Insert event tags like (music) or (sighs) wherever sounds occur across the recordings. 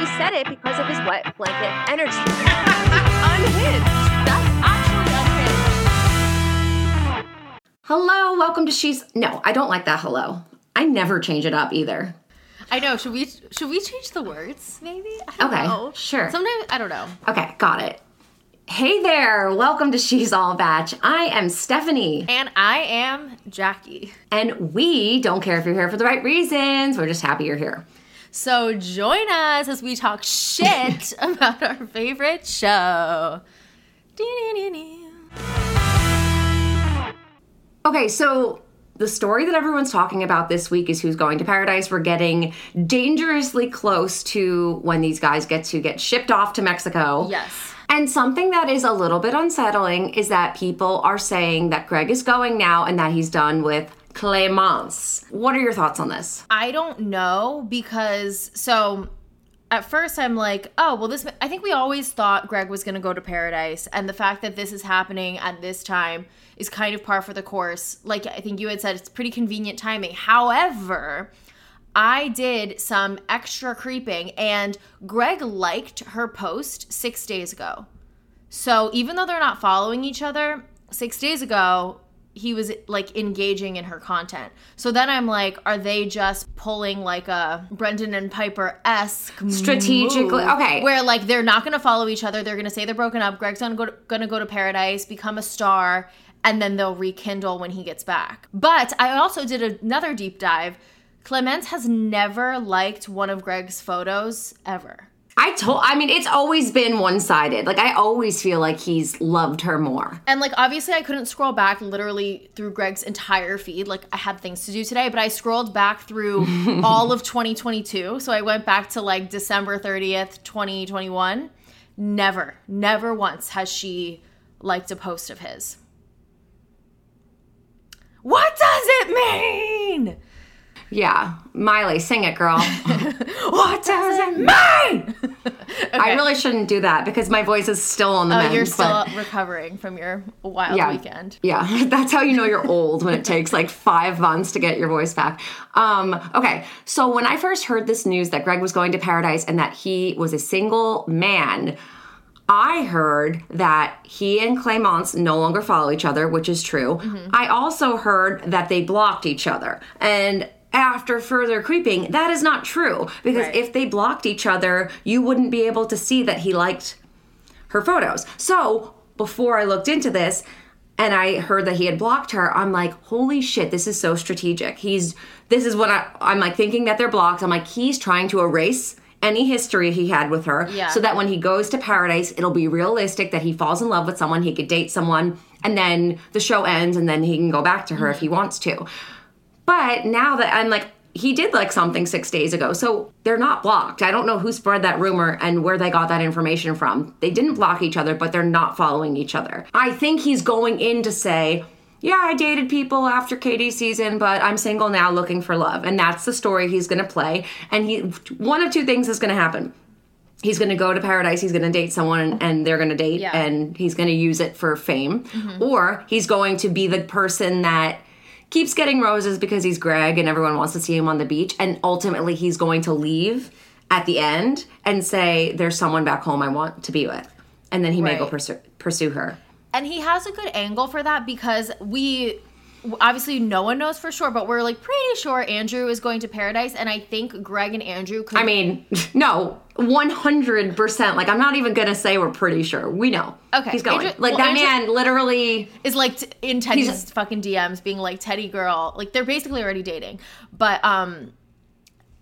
she said it because of his wet blanket energy. (laughs) unhinged. That's actually unhinged. Hello, welcome to She's. No, I don't like that hello. I never change it up either. I know. Should we should we change the words? Maybe. I don't Okay, know. sure. Sometimes I don't know. Okay, got it. Hey there, welcome to She's All Batch. I am Stephanie, And I am Jackie. and we don't care if you're here for the right reasons. We're just happy you're here. So join us as we talk shit (laughs) about our favorite show. Okay, so the story that everyone's talking about this week is who's going to paradise. We're getting dangerously close to when these guys get to get shipped off to Mexico. Yes. And something that is a little bit unsettling is that people are saying that Greg is going now and that he's done with Clemence. What are your thoughts on this? I don't know because so at first I'm like, oh, well this I think we always thought Greg was going to go to paradise and the fact that this is happening at this time is kind of par for the course. Like I think you had said it's pretty convenient timing. However, I did some extra creeping and Greg liked her post 6 days ago. So even though they're not following each other, 6 days ago he was like engaging in her content. So then I'm like, are they just pulling like a Brendan and Pieper esque Strategically- okay. where like they're not to follow each other. They're to say they're broken up. Greg's gonna go to, gonna go to paradise, become a star, and then they'll rekindle when he gets back. But I also did another deep dive. Clemence has never liked one of Greg's photos ever. I told I mean it's always been one-sided. Like I always feel like he's loved her more. And like obviously I couldn't scroll back literally through Greg's entire feed. Like I had things to do today, but I scrolled back through (laughs) all of 2022. So I went back to like December 30th, 2021. Never, never once has she liked a post of his. What does it mean? Yeah. Miley, sing it, girl. (laughs) What does it mean? (laughs) I really shouldn't do that because my voice is still on the Oh, mend. you're still but- recovering from your wild yeah. weekend. Yeah, (laughs) that's how you know you're old when it takes like five months to get your voice back. Um, okay, so when I first heard this news that Greg was going to paradise and that he was a single man, I heard that he and Clemence no longer follow each other, which is true. Mm-hmm. I also heard that they blocked each other. And after further creeping, that is not true. Because Right. if they blocked each other, you wouldn't be able to see that he liked her photos. So before I looked into this and I heard that he had blocked her, I'm like, holy shit, this is so strategic. He's this is what I I'm like thinking that they're blocked. I'm like, he's trying to erase any history he had with her Yeah. so that when he goes to paradise it'll be realistic that he falls in love with someone he could date someone and then the show ends and then he can go back to her if he mm-hmm. wants to but now that I'm like, he did like something six days ago. So they're not blocked. I don't know who spread that rumor and where they got that information from. They didn't block each other, but they're not following each other. I think he's going in to say, yeah, I dated people after Katie's season, but I'm single now looking for love. And that's the story he's going to play. And he, one of two things is going to happen. He's going to go to paradise, he's going to date someone, and they're going to date, Yeah. and he's going to use it for fame. Mm-hmm. Or he's going to be the person that keeps getting roses because he's Greg and everyone wants to see him on the beach. And ultimately, he's going to leave at the end and say, There's someone back home I want to be with. And then he may go pursue, pursue her. And he has a good angle for that because we obviously no one knows for sure, but we're like pretty sure Andrew is going to paradise. And I think Greg and Andrew could. I mean, (laughs) no, 100%. Like, I'm not even to say we're pretty sure. We know. Okay, He's going. Andrew- like, well, that Andrew- man literally. is like t- in Teddi's fucking DMs being like Teddy girl. Like they're basically already dating. But um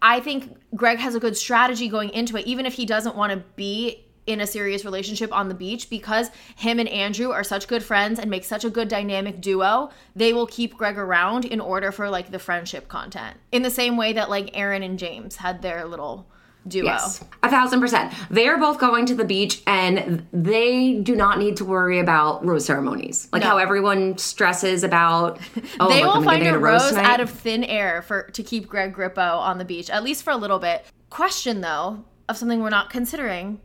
I think Greg has a good strategy going into it, even if he doesn't want to be in a serious relationship on the beach because him and Andrew are such good friends and make such a good dynamic duo. They will keep Greg around in order for like the friendship content. In the same way that like Aaron and James had their little duo. Yes, a thousand percent. They are both going to the beach, and they do not need to worry about rose ceremonies, like No. how everyone stresses about. (laughs) Oh, they look, will I'm find get a rose rose out of thin air for to keep Greg Grippo on the beach, at least for a little bit. Question though, of something we're not considering,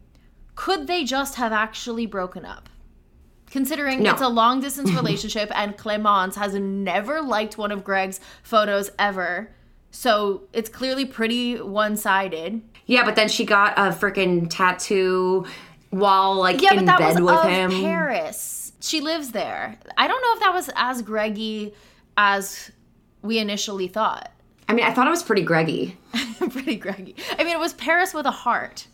could they just have actually broken up? Considering No. it's a long distance (laughs) relationship and Clemence has never liked one of Greg's photos ever. So it's clearly pretty one sided. Yeah, but then she got a freaking tattoo while like Yeah, in but that bed was with of him. Paris. She lives there. I don't know if that was as Greggy as we initially thought. I mean, I thought it was pretty Greggy. (laughs) pretty Greggy. I mean, it was Paris with a heart.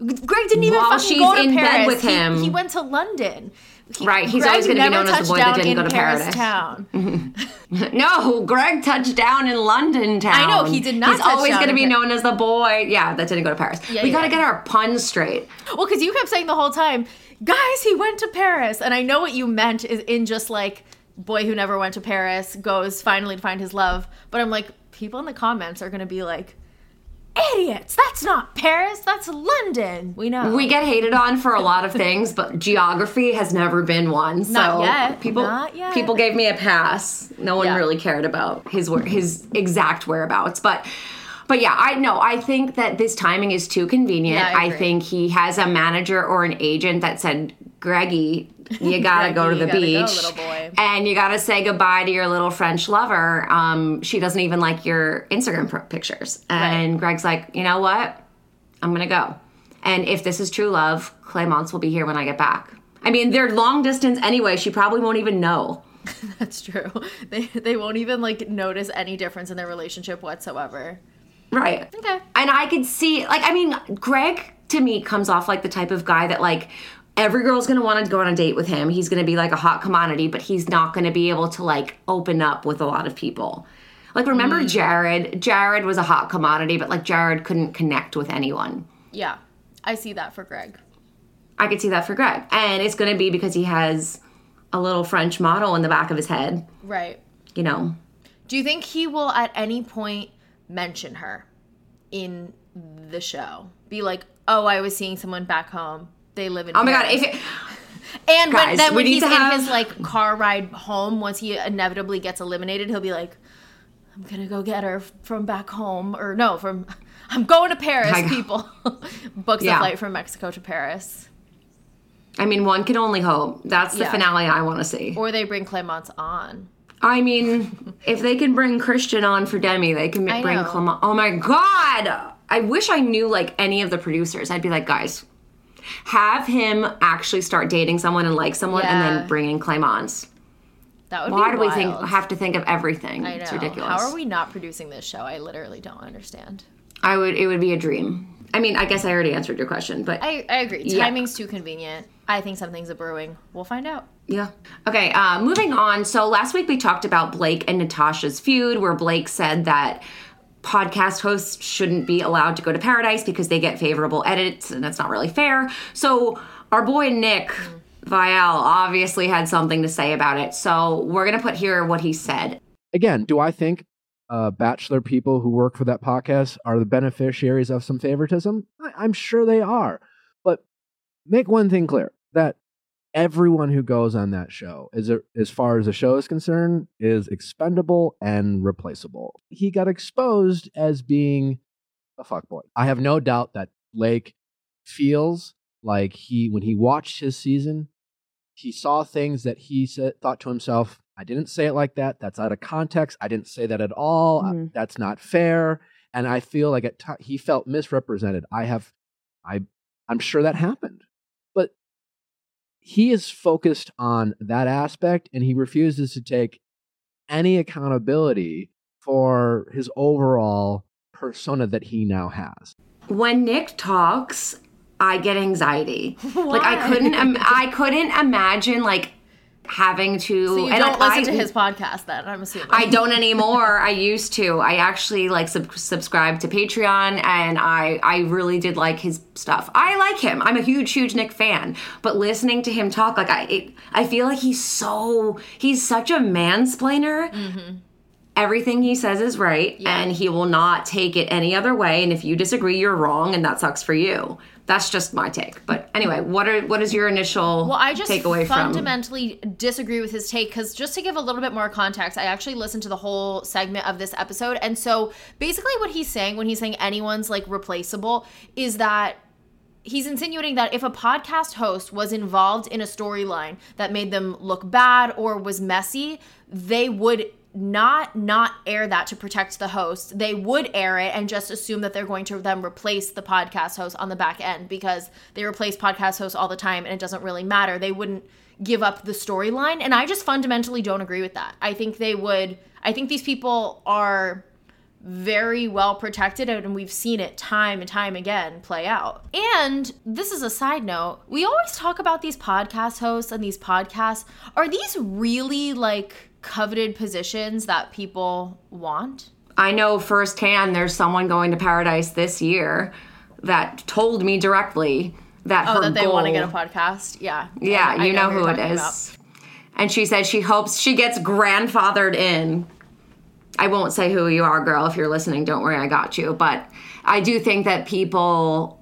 Greg didn't even While fucking go to in bed Paris. with He- him. He, went to London. He- Right, he's Greg always gonna be known as the boy that didn't go to Paris town. (laughs) No, Greg touched down in London town. I know, he did not He's always going to be known as the boy. Yeah, that didn't go to Paris. Yeah, we yeah. got to get our puns straight. Well, because you kept saying the whole time, guys, he went to Paris. And I know what you meant is in just like, boy who never went to Paris goes finally to find his love. But I'm like, people in the comments are going to be like, idiots, that's not Paris, that's London. We know. We get hated on for a lot of things, but geography has never been one. So Not yet. People, Not yet. people gave me a pass. No one Yeah. really cared about his his exact whereabouts, but. But yeah, I know. I think that this timing is too convenient. Yeah, I I, think he has a manager or an agent that said, "Greggy, you (laughs) gotta go to the go, beach, boy." and you gotta say goodbye to your little French lover. Um, she doesn't even like your Instagram pictures." And Greg's like, "You know what? I'm gonna go. And if this is true love, Clemence will be here when I get back. I mean, they're long distance anyway. She probably won't even know. (laughs) That's true. They, they won't even like notice any difference in their relationship whatsoever. Right. Okay. And I could see, like, I mean, Greg to me comes off like the type of guy that, like, every girl's gonna want to go on a date with him. He's gonna be like a hot commodity, but he's not gonna be able to, like, open up with a lot of people. Like, remember mm. Jared? Jared was a hot commodity, but, like, Jared couldn't connect with anyone. Yeah. I see that for Greg. I could see that for Greg. And it's gonna be because he has a little French model in the back of his head, Right. you know. Do you think he will at any point mention her in the show? Be like, oh, I was seeing someone back home. They live in. Oh my god, if it, (laughs) and when, then when he's in have- his like car ride home, once he inevitably gets eliminated, he'll be like, I'm gonna go get her from back home, or no, from (laughs) I'm going to Paris. I- People (laughs) books Yeah. a flight from Mexico to Paris, I mean, one can only hope. That's the Yeah. finale I want to see. or they bring Clemence on. I mean, if they can bring Kristian on for Demi, they can I bring know. Clement. Oh my god! I wish I knew like any of the producers. I'd be like, guys, have him actually start dating someone and like someone, and then bring in Clemence. That would Why be do we think have to think of everything? I know. It's ridiculous. How are we not producing this show? I literally don't understand. I would. It would be a dream. I mean, I guess I already answered your question, but I, I agree. Yeah. Timing's too convenient. I think something's a brewing. We'll find out. Yeah. Okay, uh, moving on. So last week we talked about Blake and Natasha's feud, where Blake said that podcast hosts shouldn't be allowed to go to paradise because they get favorable edits, and that's not really fair. So our boy Nick Viall obviously had something to say about it. So we're gonna put here what he said. again, do I think uh, bachelor people who work for that podcast are the beneficiaries of some favoritism? I, I'm sure they are. But make one thing clear that everyone who goes on that show, as, as far as the show is concerned, is expendable and replaceable. He got exposed as being a fuckboy. I have no doubt that Blake feels like he, when he watched his season, he saw things that he said, thought to himself, I didn't say it like that. That's out of context. I didn't say that at all. Uh, Mhm. That's not fair. And I feel like at ti he felt misrepresented. I have, I, I'm sure that happened, he is focused on that aspect, and he refuses to take any accountability for his overall persona that he now has. When Nick talks, I get anxiety. (laughs) Like I couldn't. Im- I couldn't imagine like having to. So you and, don't like, listen I- to his podcast then, I'm assuming. I don't anymore. I used to. I actually like sub- subscribe to Patreon, and I I really did like his stuff. I like him. I'm a huge huge Nick fan. But listening to him talk, like I it, I feel like he's so he's such a mansplainer. Mm-hmm. Everything he says is right, and he will not take it any other way. And if you disagree, you're wrong, and that sucks for you. That's just my take. But anyway, what are what is your initial Well, I just takeaway from? fundamentally disagree with his take because just to give a little bit more context, I actually listened to the whole segment of this episode. And so basically, what he's saying when he's saying anyone's like replaceable is that he's insinuating that if a podcast host was involved in a storyline that made them look bad or was messy, they would not not air that to protect the host. They would air it and just assume that they're going to then replace the podcast host on the back end because they replace podcast hosts all the time and it doesn't really matter. They wouldn't give up the storyline and I just fundamentally don't agree with that. I think they would I think these people are very well protected and we've seen it time and time again play out. And this is a side note. We always talk about these podcast hosts and these podcasts. Are these really like coveted positions that people want? I know firsthand there's someone going to Paradise this year that told me directly that Oh, her that they goal, want to get a podcast. Yeah. Yeah, I you know, you're who it is. about. And she said she hopes she gets grandfathered in. I won't say who you are, girl. If you're listening, don't worry, I got you. But I do think that people,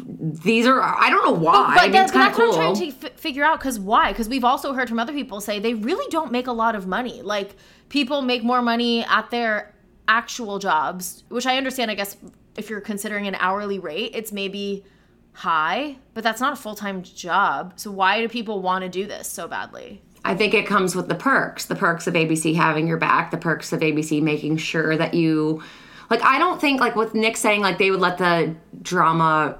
these are, I don't know why. Oh, I mean, that- it's kind of that's what. I'm trying to f- figure out. Because why? Because we've also heard from other people say they really don't make a lot of money. Like people make more money at their actual jobs, which I understand. I guess if you're considering an hourly rate, it's maybe high, but that's not a full time job. So why do people want to do this so badly? I think it comes with the perks the perks of ABC having your back, the perks of ABC making sure that you, like, I don't think, like, with Nick saying, like, they would let the drama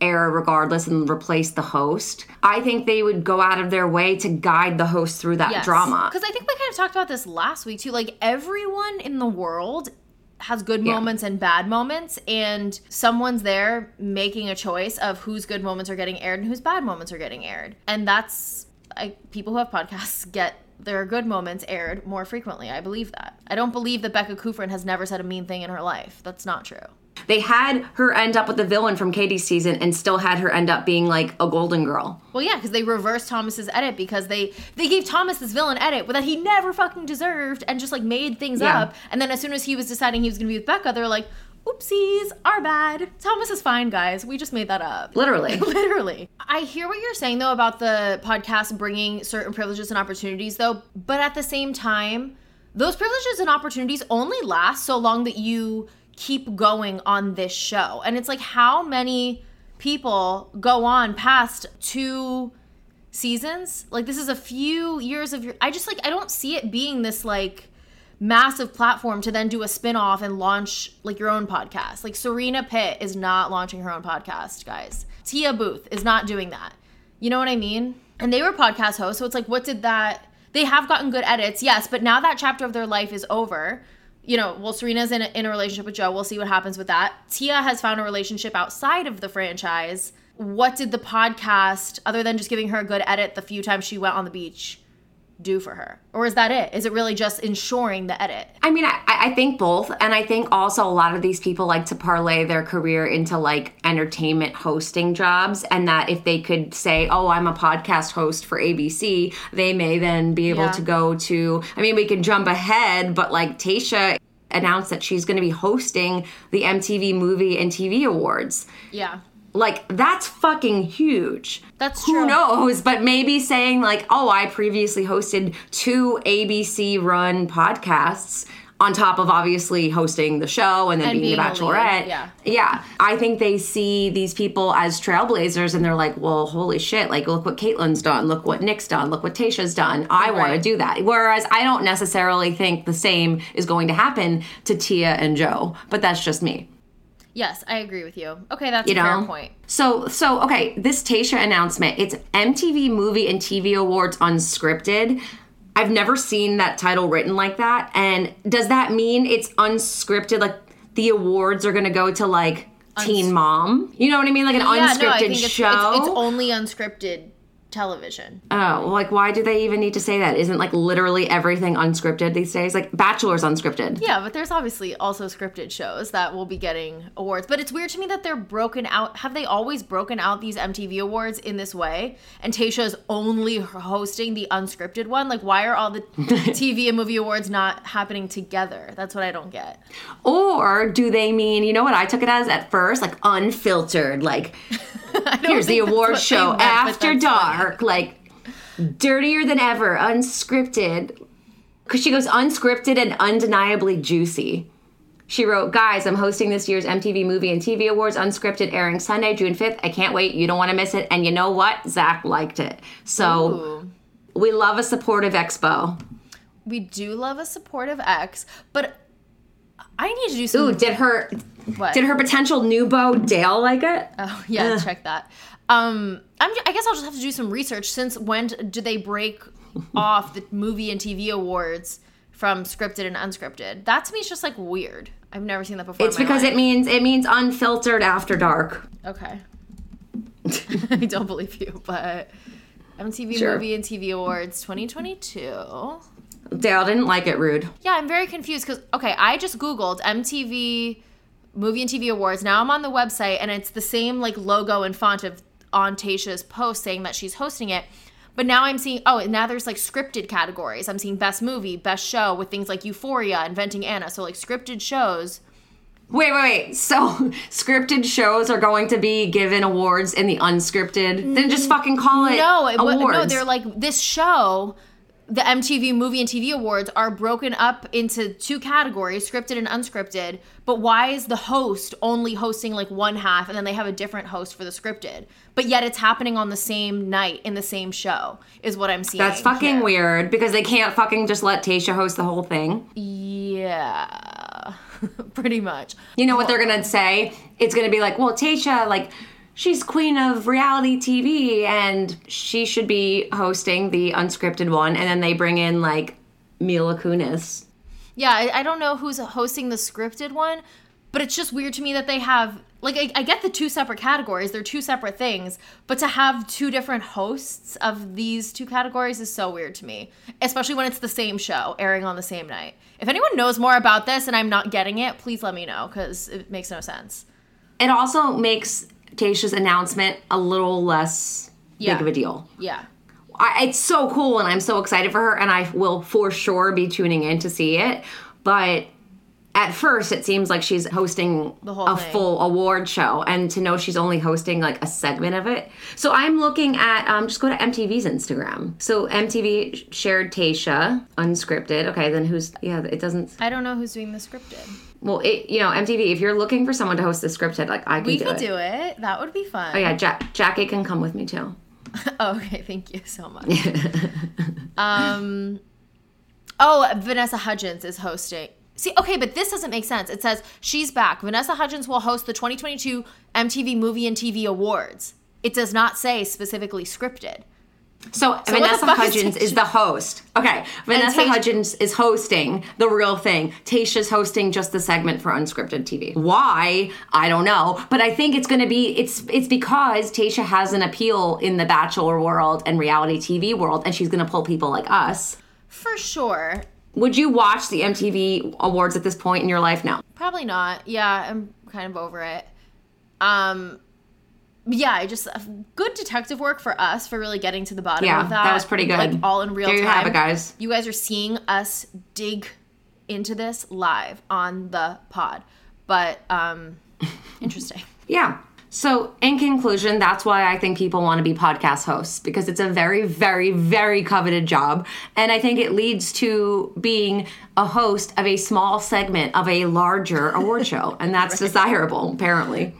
air regardless and replace the host. I think they would go out of their way to guide the host through that drama. Because I think we kind of talked about this last week too. Like everyone in the world has good Yeah. moments and bad moments, and someone's there making a choice of whose good moments are getting aired and whose bad moments are getting aired. And that's like people who have podcasts (laughs) get their good moments aired more frequently. I believe that. I don't believe that Becca Kufrin has never said a mean thing in her life. That's not true. They had her end up with the villain from Katie's season and still had her end up being like a golden girl. Well, yeah, because they reversed Thomas's edit because they they gave Thomas this villain edit that he never fucking deserved and just like made things Yeah. up. And then as soon as he was deciding he was gonna be with Becca, they're like, "Oopsies, our bad. Thomas is fine, guys. We just made that up." (laughs) Literally. Literally. I hear what you're saying though about the podcast bringing certain privileges and opportunities though, but at the same time, those privileges and opportunities only last so long that you keep going on this show. And it's like how many people go on past two seasons? Like this is a few years of your I just like I don't see it being this like massive platform to then do a spin-off and launch like your own podcast. Like Serena Pitt is not launching her own podcast, guys. Tia Booth is not doing that. You know what I mean? And they were podcast hosts, so it's like what did that they have gotten good edits, yes, but now that chapter of their life is over. You know, well, Serena's in a, in a relationship with Joe. We'll see what happens with that. Tia has found a relationship outside of the franchise. What did the podcast, other than just giving her a good edit the few times she went on the beach, do for her? Or is that it? Is it really just ensuring the edit? I mean, I, I think both. And I think also a lot of these people like to parlay their career into like entertainment hosting jobs. And that if they could say, oh, I'm a podcast host for ABC, they may then be able Yeah. to go to, I mean, we can jump ahead, but like Tayshia announced that she's going to be hosting the MTV Movie and TV Awards. Yeah. Like, that's fucking huge. That's Who true. knows? But maybe saying, like, oh, I previously hosted two ABC run podcasts on top of obviously hosting the show and then And being, the being a lead, bachelorette. yeah. Yeah. I think they see these people as trailblazers and they're like, well, holy shit. Like, look what Kaitlyn's done. Look what Nick's done. Look what Tayshia's done. I want to do that. Whereas I don't necessarily think the same is going to happen to Tia and Joe, but that's just me. Yes, I agree with you. Okay, that's you a know? fair point. so so okay this tayshia announcement it's mtv movie and tv awards unscripted. I've never seen that title written like that and does that mean it's unscripted like the awards are gonna go to like teen mom? You know what i mean? Like an Yeah, unscripted no, I think it's, show It's, it's only unscripted television. oh like why do they even need to say that isn't like literally everything unscripted these days like bachelor's unscripted Yeah, but there's obviously also scripted shows that will be getting awards. But it's weird to me that they're broken out. Have they always broken out these MTV awards in this way? And Tayshia's only hosting the unscripted one? Like, why are all the (laughs) TV and movie awards not happening together? That's what I don't get. or do they mean you know what i took it as at first like unfiltered like (laughs) (laughs) here's the award show meant, after dark. like dirtier than ever unscripted. Because she goes unscripted and undeniably juicy. She wrote guys i'm hosting this year's mtv movie and tv awards unscripted airing sunday june 5th i can't wait. You don't want to miss it. And you know what? Zach liked it. So Ooh. we love a supportive expo. We do love a supportive ex, but I need to do some. Ooh, did her what? did her potential new beau Dale like it? Oh yeah, check that. Um, I'm, I guess I'll just have to do some research. Since when do they break off the movie and TV awards from scripted and unscripted? That to me is just like weird. I've never seen that before. It's because it means it means unfiltered after dark. Okay. (laughs) (laughs) I don't believe you, but MTV Sure. Movie and TV Awards 2022. Dale didn't like it. Rude. Yeah, I'm very confused because okay, I just googled MTV Movie and TV Awards. Now I'm on the website and it's the same like logo and font of on Tayshia's post saying that she's hosting it. But now I'm seeing oh now there's like scripted categories. I'm seeing best movie, best show with things like Euphoria, Inventing Anna. So like scripted shows. Wait, wait, wait. So (laughs) scripted shows are going to be given awards in the unscripted. Then just mm, fucking call it No, it, wa- awards. no, they're like this show. The MTV Movie and TV Awards are broken up into two categories, scripted and unscripted. But why is the host only hosting like one half and then they have a different host for the scripted? But yet it's happening on the same night in the same show, is what I'm seeing. That's fucking here. weird because they can't fucking just let Tayshia host the whole thing. Yeah, (laughs) pretty much. You know what they're gonna say? It's gonna be like, well, Tayshia, like, she's queen of reality TV and she should be hosting the unscripted one. And then they bring in like Mila Kunis. Yeah, I, I don't know who's hosting the scripted one, but it's just weird to me that they have like I, I get the two separate categories; they're two separate things, but to have two different hosts of these two categories is so weird to me, especially when it's the same show airing on the same night. If anyone knows more about this and I'm not getting it, please let me know because it makes no sense. It also makes Tayshia's announcement a little less Yeah. big of a deal. Yeah. I, it's so cool and I'm so excited for her and I will for sure be tuning in to see it. But at first it seems like she's hosting The whole a thing. full award show and to know she's only hosting like a segment of it. So I'm looking at um just go to MTV's Instagram. So MTV shared Tasha unscripted. Okay, then who's yeah, it doesn't I don't know who's doing the scripted. Well it you know, MTV, if you're looking for someone to host the scripted, like I can We do could it. do it. That would be fun. Oh yeah, Jack Jackie can come with me too. (laughs) Oh, okay, thank you so much. um, oh, Vanessa Hudgens is hosting. See, okay, but this doesn't make sense. It says she's back. Vanessa Hudgens will host the 2022 MTV Movie and TV Awards. It does not say specifically scripted. So, the Vanessa fuck is Hudgens is the host. Okay, Vanessa Tayshia- Hudgens is hosting the real thing. Tayshia's hosting just the segment for unscripted TV. Why? I don't know, but I think it's going to be it's it's because Tayshia has an appeal in the bachelor world and reality TV world and she's going to pull people like us. For sure. Would you watch the MTV awards at this point in your life? No. Probably not. Yeah, I'm kind of over it. Um, yeah, I just good detective work for us for really getting to the bottom Yeah, of that. that was pretty good. Like all in real There you time. have it, guys. You guys are seeing us dig into this live on the pod, but um, (laughs) interesting. Yeah. So, in conclusion, that's why I think people want to be podcast hosts because it's a very, very, very coveted job. And I think it leads to being a host of a small segment of a larger award (laughs) show. And that's desirable, apparently.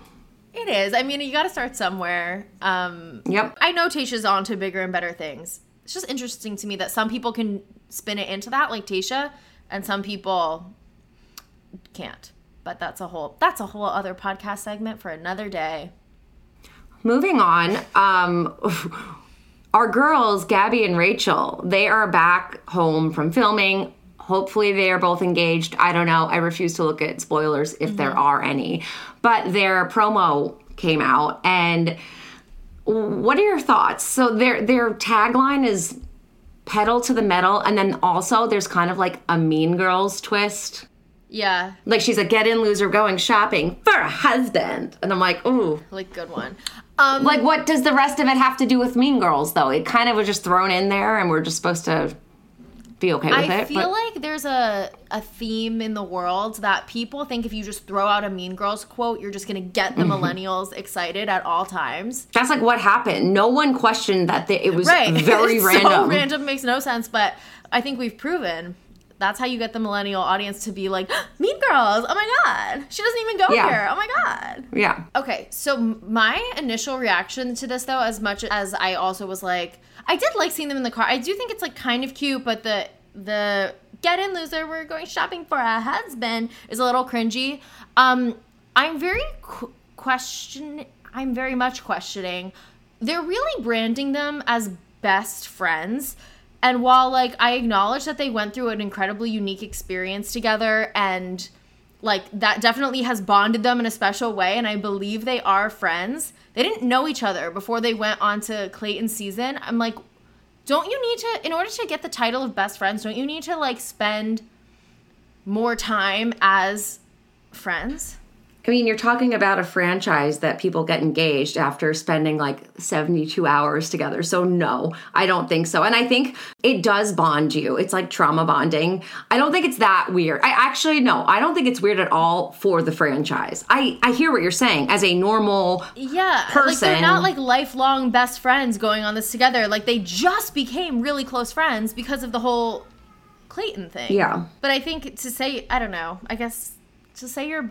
It is. I mean, you got to start somewhere. Um, Yep. I know Tayshia's on to bigger and better things. It's just interesting to me that some people can spin it into that, like Tayshia, and some people can't. But that's a whole that's a whole other podcast segment for another day. Moving on, um, (laughs) our girls, Gabby and Rachel, they are back home from filming. Hopefully, they are both engaged. I don't know. I refuse to look at spoilers if there are any. But their promo came out, and what are your thoughts? So their their tagline is pedal to the metal, and then also there's kind of like a Mean Girls twist. Yeah, Like she's a get in loser going shopping for a husband, and I'm like, ooh. like good one. Um, Like, what does the rest of it have to do with Mean Girls, though? It kind of was just thrown in there, and we're just supposed to be okay with I it. feel but like there's a a theme in the world that people think if you just throw out a Mean Girls quote, you're just gonna get the mm-hmm. millennials excited at all times. that's like what happened. No one questioned that they, it was Right. (laughs) very It's random. So (laughs) random makes no sense, but I think we've proven that's how you get the millennial audience to be like, Mean Girls, oh my god. She doesn't even go Yeah. here. Oh my god. Yeah. Okay, so my initial reaction to this though, as much as I also was like, I did like seeing them in the car. I do think it's like kind of cute, but the the get in loser, we're going shopping for a husband is a little cringy. Um, I'm very qu- question. I'm very much questioning. They're really branding them as best friends. And while like I acknowledge that they went through an incredibly unique experience together and like that definitely has bonded them in a special way and I believe they are friends. They didn't know each other before they went on to Clayton's season. I'm like don't you need to in order to get the title of best friends, don't you need to like spend more time as friends? I mean, you're talking about a franchise that people get engaged after spending like 72 hours together. So, no, I don't think so. And I think it does bond you. It's like trauma bonding. I don't think it's that weird. I actually, no, I don't think it's weird at all for the franchise. I, I hear what you're saying. As a normal Yeah, like person. they're not like lifelong best friends going on this together. Like they just became really close friends because of the whole Clayton thing. Yeah. But I think to say, I don't know. I guess to say you're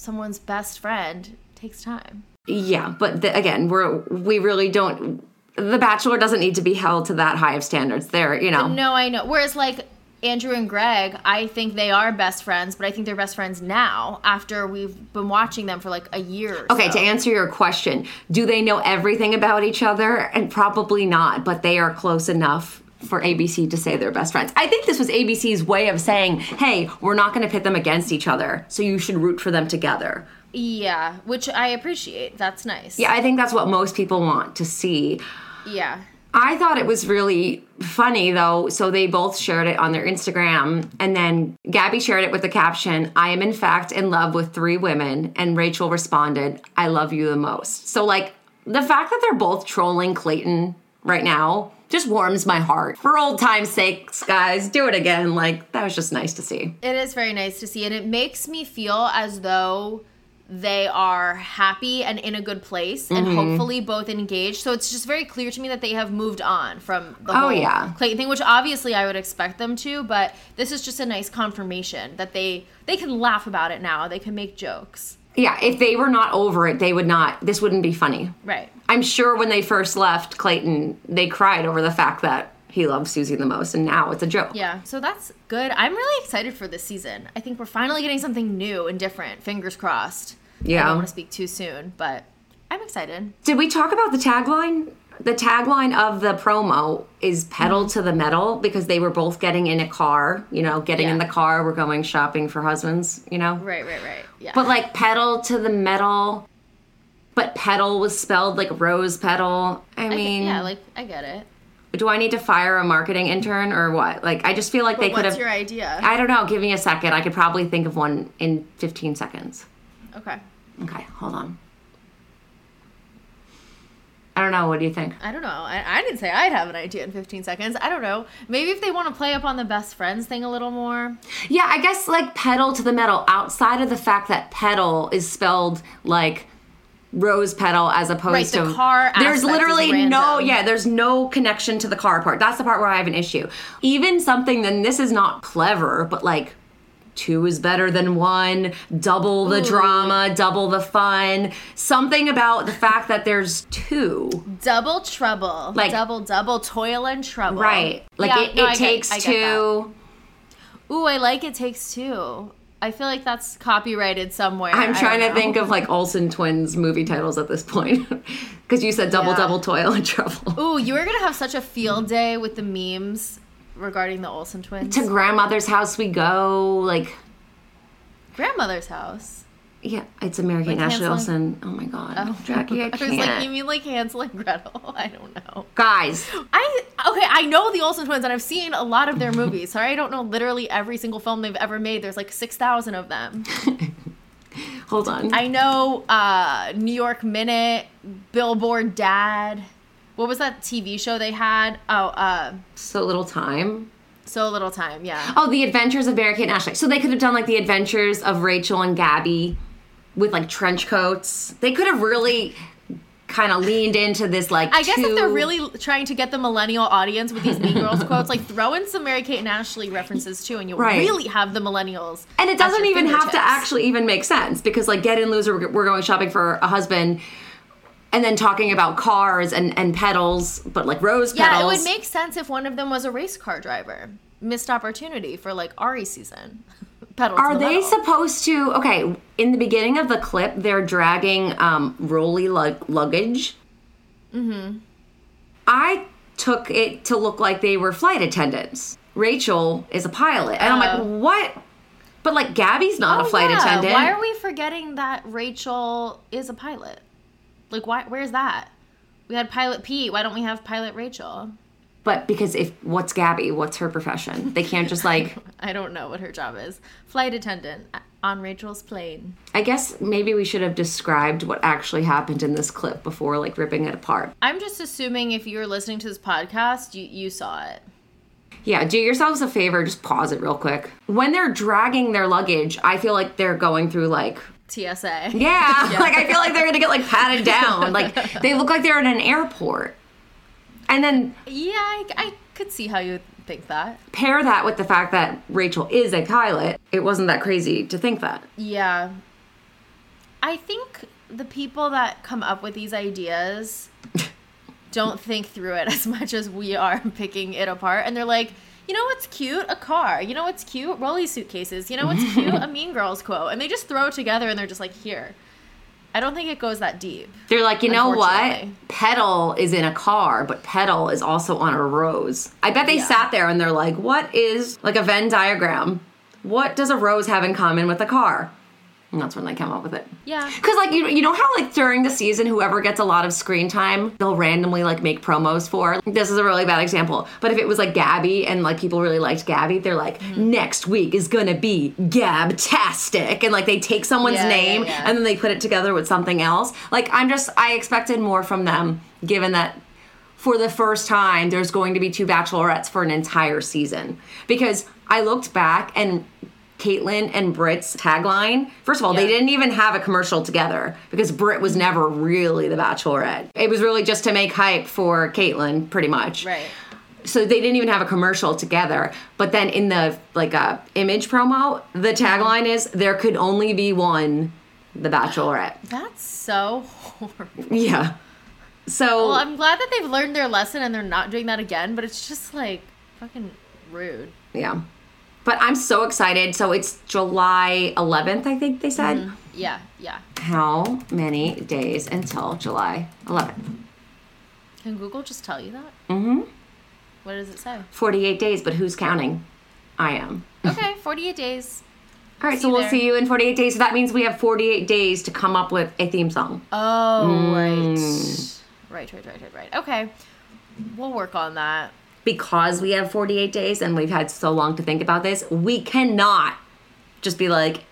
someone's best friend takes time. Yeah, but the, again, we're we really don't. The Bachelor doesn't need to be held to that high of standards. There, you know. No, I know. Whereas like Andrew and Greg, I think they are best friends, but I think they're best friends now after we've been watching them for like a year. Or Okay, so. to answer your question, do they know everything about each other? And probably not, but they are close enough for ABC to say they're best friends. I think this was ABC's way of saying, hey, we're not going to pit them against each other, so you should root for them together. Yeah, which I appreciate. That's nice. Yeah, I think that's what most people want to see. Yeah. I thought it was really funny though. So they both shared it on their Instagram. And then Gabby shared it with the caption I am, in fact, in love with three women. And Rachel responded, I love you the most. So, like, the fact that they're both trolling Clayton right now just warms my heart. For old time's sakes, guys, do it again. Like, that was just nice to see. It is very nice to see, and it makes me feel as though they are happy and in a good place, and Mm-hmm. hopefully both engaged. So it's just very clear to me that they have moved on from the Oh, whole yeah. Clayton thing, which obviously I would expect them to. But this is just a nice confirmation that they they can laugh about it now. They can make jokes. Yeah, if they were not over it, they would not, this wouldn't be funny. Right. I'm sure when they first left Clayton, they cried over the fact that he loves Susie the most, and now it's a joke. Yeah. So that's good. I'm really excited for this season. I think we're finally getting something new and different. Fingers crossed. I Yeah. don't want to speak too soon, but I'm excited. Did we talk about the tagline? The tagline of the promo is pedal to the metal because they were both getting in a car, you know, getting in the car, we're going shopping for husbands, you know? Right. Right. Right. Yeah. But like pedal to the metal, but pedal was spelled like rose petal. I I get- mean, yeah, like I get it. do I need to fire a marketing intern or what? Like, I just feel like they But could what's have. your idea? I don't know. Give me a second. I could probably think of one in 15 seconds. okay. Okay, hold on. I don't know. What do you think? I don't know. I, I didn't say I'd have an idea in 15 seconds. I don't know. Maybe if they want to play up on the best friends thing a little more. Yeah, I guess like pedal to the metal, outside of the fact that pedal is spelled like rose petal as opposed Right, the to car there's literally no yeah there's no connection to the car part that's the part where i have an issue even something then this is not clever but like two is better than one double the Ooh. drama double the fun something about the fact that there's two Double trouble. Like- double, double toil and trouble. right like Yeah, it, no, it takes get two that. Ooh, I like it takes two. I feel like that's copyrighted somewhere. I'm trying to know. think of like Olsen twins movie titles at this point. (laughs) Because you said double, Yeah. double toil and trouble. Ooh, you are going to have such a field day with the memes regarding the Olsen twins. To grandmother's house we go. Like, Grandmother's house. yeah, it's American Like Ashley Olsen. Oh my god, Jackie, I (laughs) I was like, you mean like Hansel and Gretel? (laughs) I don't know. Guys, I okay, I know the Olsen twins and I've seen a lot of their movies. Sorry, I don't know literally every single film they've ever made. There's like six thousand of them. (laughs) hold on. I know uh, New York Minute, Billboard Dad. What was that TV show they had? Oh, uh, so little time. so little time. Yeah. Oh, the Adventures of Mary Kate and Ashley. So they could have done like the Adventures of Rachel and Gabby with like trench coats. They could have really kind of leaned into this like. I guess if they're really trying to get the millennial audience with these Mean Girls quotes, like throw in some Mary Kate and Ashley references too, and you'll Right. really have the millennials. And it doesn't even have to actually even make sense because like get in loser we're going shopping for a husband and then talking about cars and and pedals but like rose pedals. Yeah, it would make sense if one of them was a race car driver. missed opportunity for like Arie season. (laughs) Pedal Are the they metal. supposed to? Okay, in the beginning of the clip, they're dragging um, rolly lug- luggage. Mm-hmm. I took it to look like they were flight attendants. Rachel is a pilot, and I'm Oh. like, what? But like, Gabby's not a Oh, flight yeah. attendant. Why are we forgetting that Rachel is a pilot? Like, why? Where's that? We had Pilot Pete. Why don't we have Pilot Rachel? But because if what's Gabby? What's her profession? They can't just like. (laughs) I don't know what her job is. Flight attendant on Rachel's plane. I guess maybe we should have described what actually happened in this clip before like ripping it apart. I'm just assuming if you're listening to this podcast, you, you saw it. Yeah, do yourselves a favor, just pause it real quick. When they're dragging their luggage, I feel like they're going through like TSA. (laughs) yeah, like I feel like they're gonna get like patted down. Like (laughs) they look like they're in an airport. And then Yeah, I, I could see how you think that. pair that with the fact that Rachel is a pilot. It wasn't that crazy to think that. Yeah. I think the people that come up with these ideas (laughs) don't think through it as much as we are picking it apart. And they're like, you know what's cute? A car. You know what's cute? Rolly suitcases. You know what's cute? A (laughs) Mean Girls quote. And they just throw it together and they're just like, here. I don't think it goes that deep. They're like, you know what? Pedal is in a car, but pedal is also on a rose. I bet they Yeah. sat there and they're like, what is like a Venn diagram? What does a rose have in common with a car? And that's when they come up with it. Yeah. Cause like you, you know how like during the season, whoever gets a lot of screen time, they'll randomly like make promos for. This is a really bad example, but if it was like Gabby and like people really liked Gabby, they're like, Mm-hmm. next week is gonna be Gabtastic, and like they take someone's Yeah, yeah, name yeah. and then they put it together with something else. Like I'm just, I expected more from them, given that for the first time there's going to be two bachelorettes for an entire season because I looked back and. Kaitlyn and Britt's tagline. First of all, they didn't even have a commercial together because Britt was never really the Bachelorette. It was really just to make hype for Kaitlyn, pretty much. Right. So they didn't even have a commercial together. But then in the like uh, image promo, the tagline is "There could only be one, the Bachelorette." That's so horrible. Yeah. So Well, I'm glad that they've learned their lesson and they're not doing that again, but it's just like fucking rude. yeah. But I'm so excited. So it's July 11th, I think they said. Yeah, yeah. How many days until July 11th? Can Google just tell you that? Mm-hmm. What does it say? 48 days, but who's counting? I am. Okay, (laughs) 48 days. All right, See so we'll there. see you in 48 days. So that means we have 48 days to come up with a theme song. Oh, Mm. right. Right, right, right, right, right. Okay. We'll work on that. Because we have 48 days and we've had so long to think about this, we cannot just be like,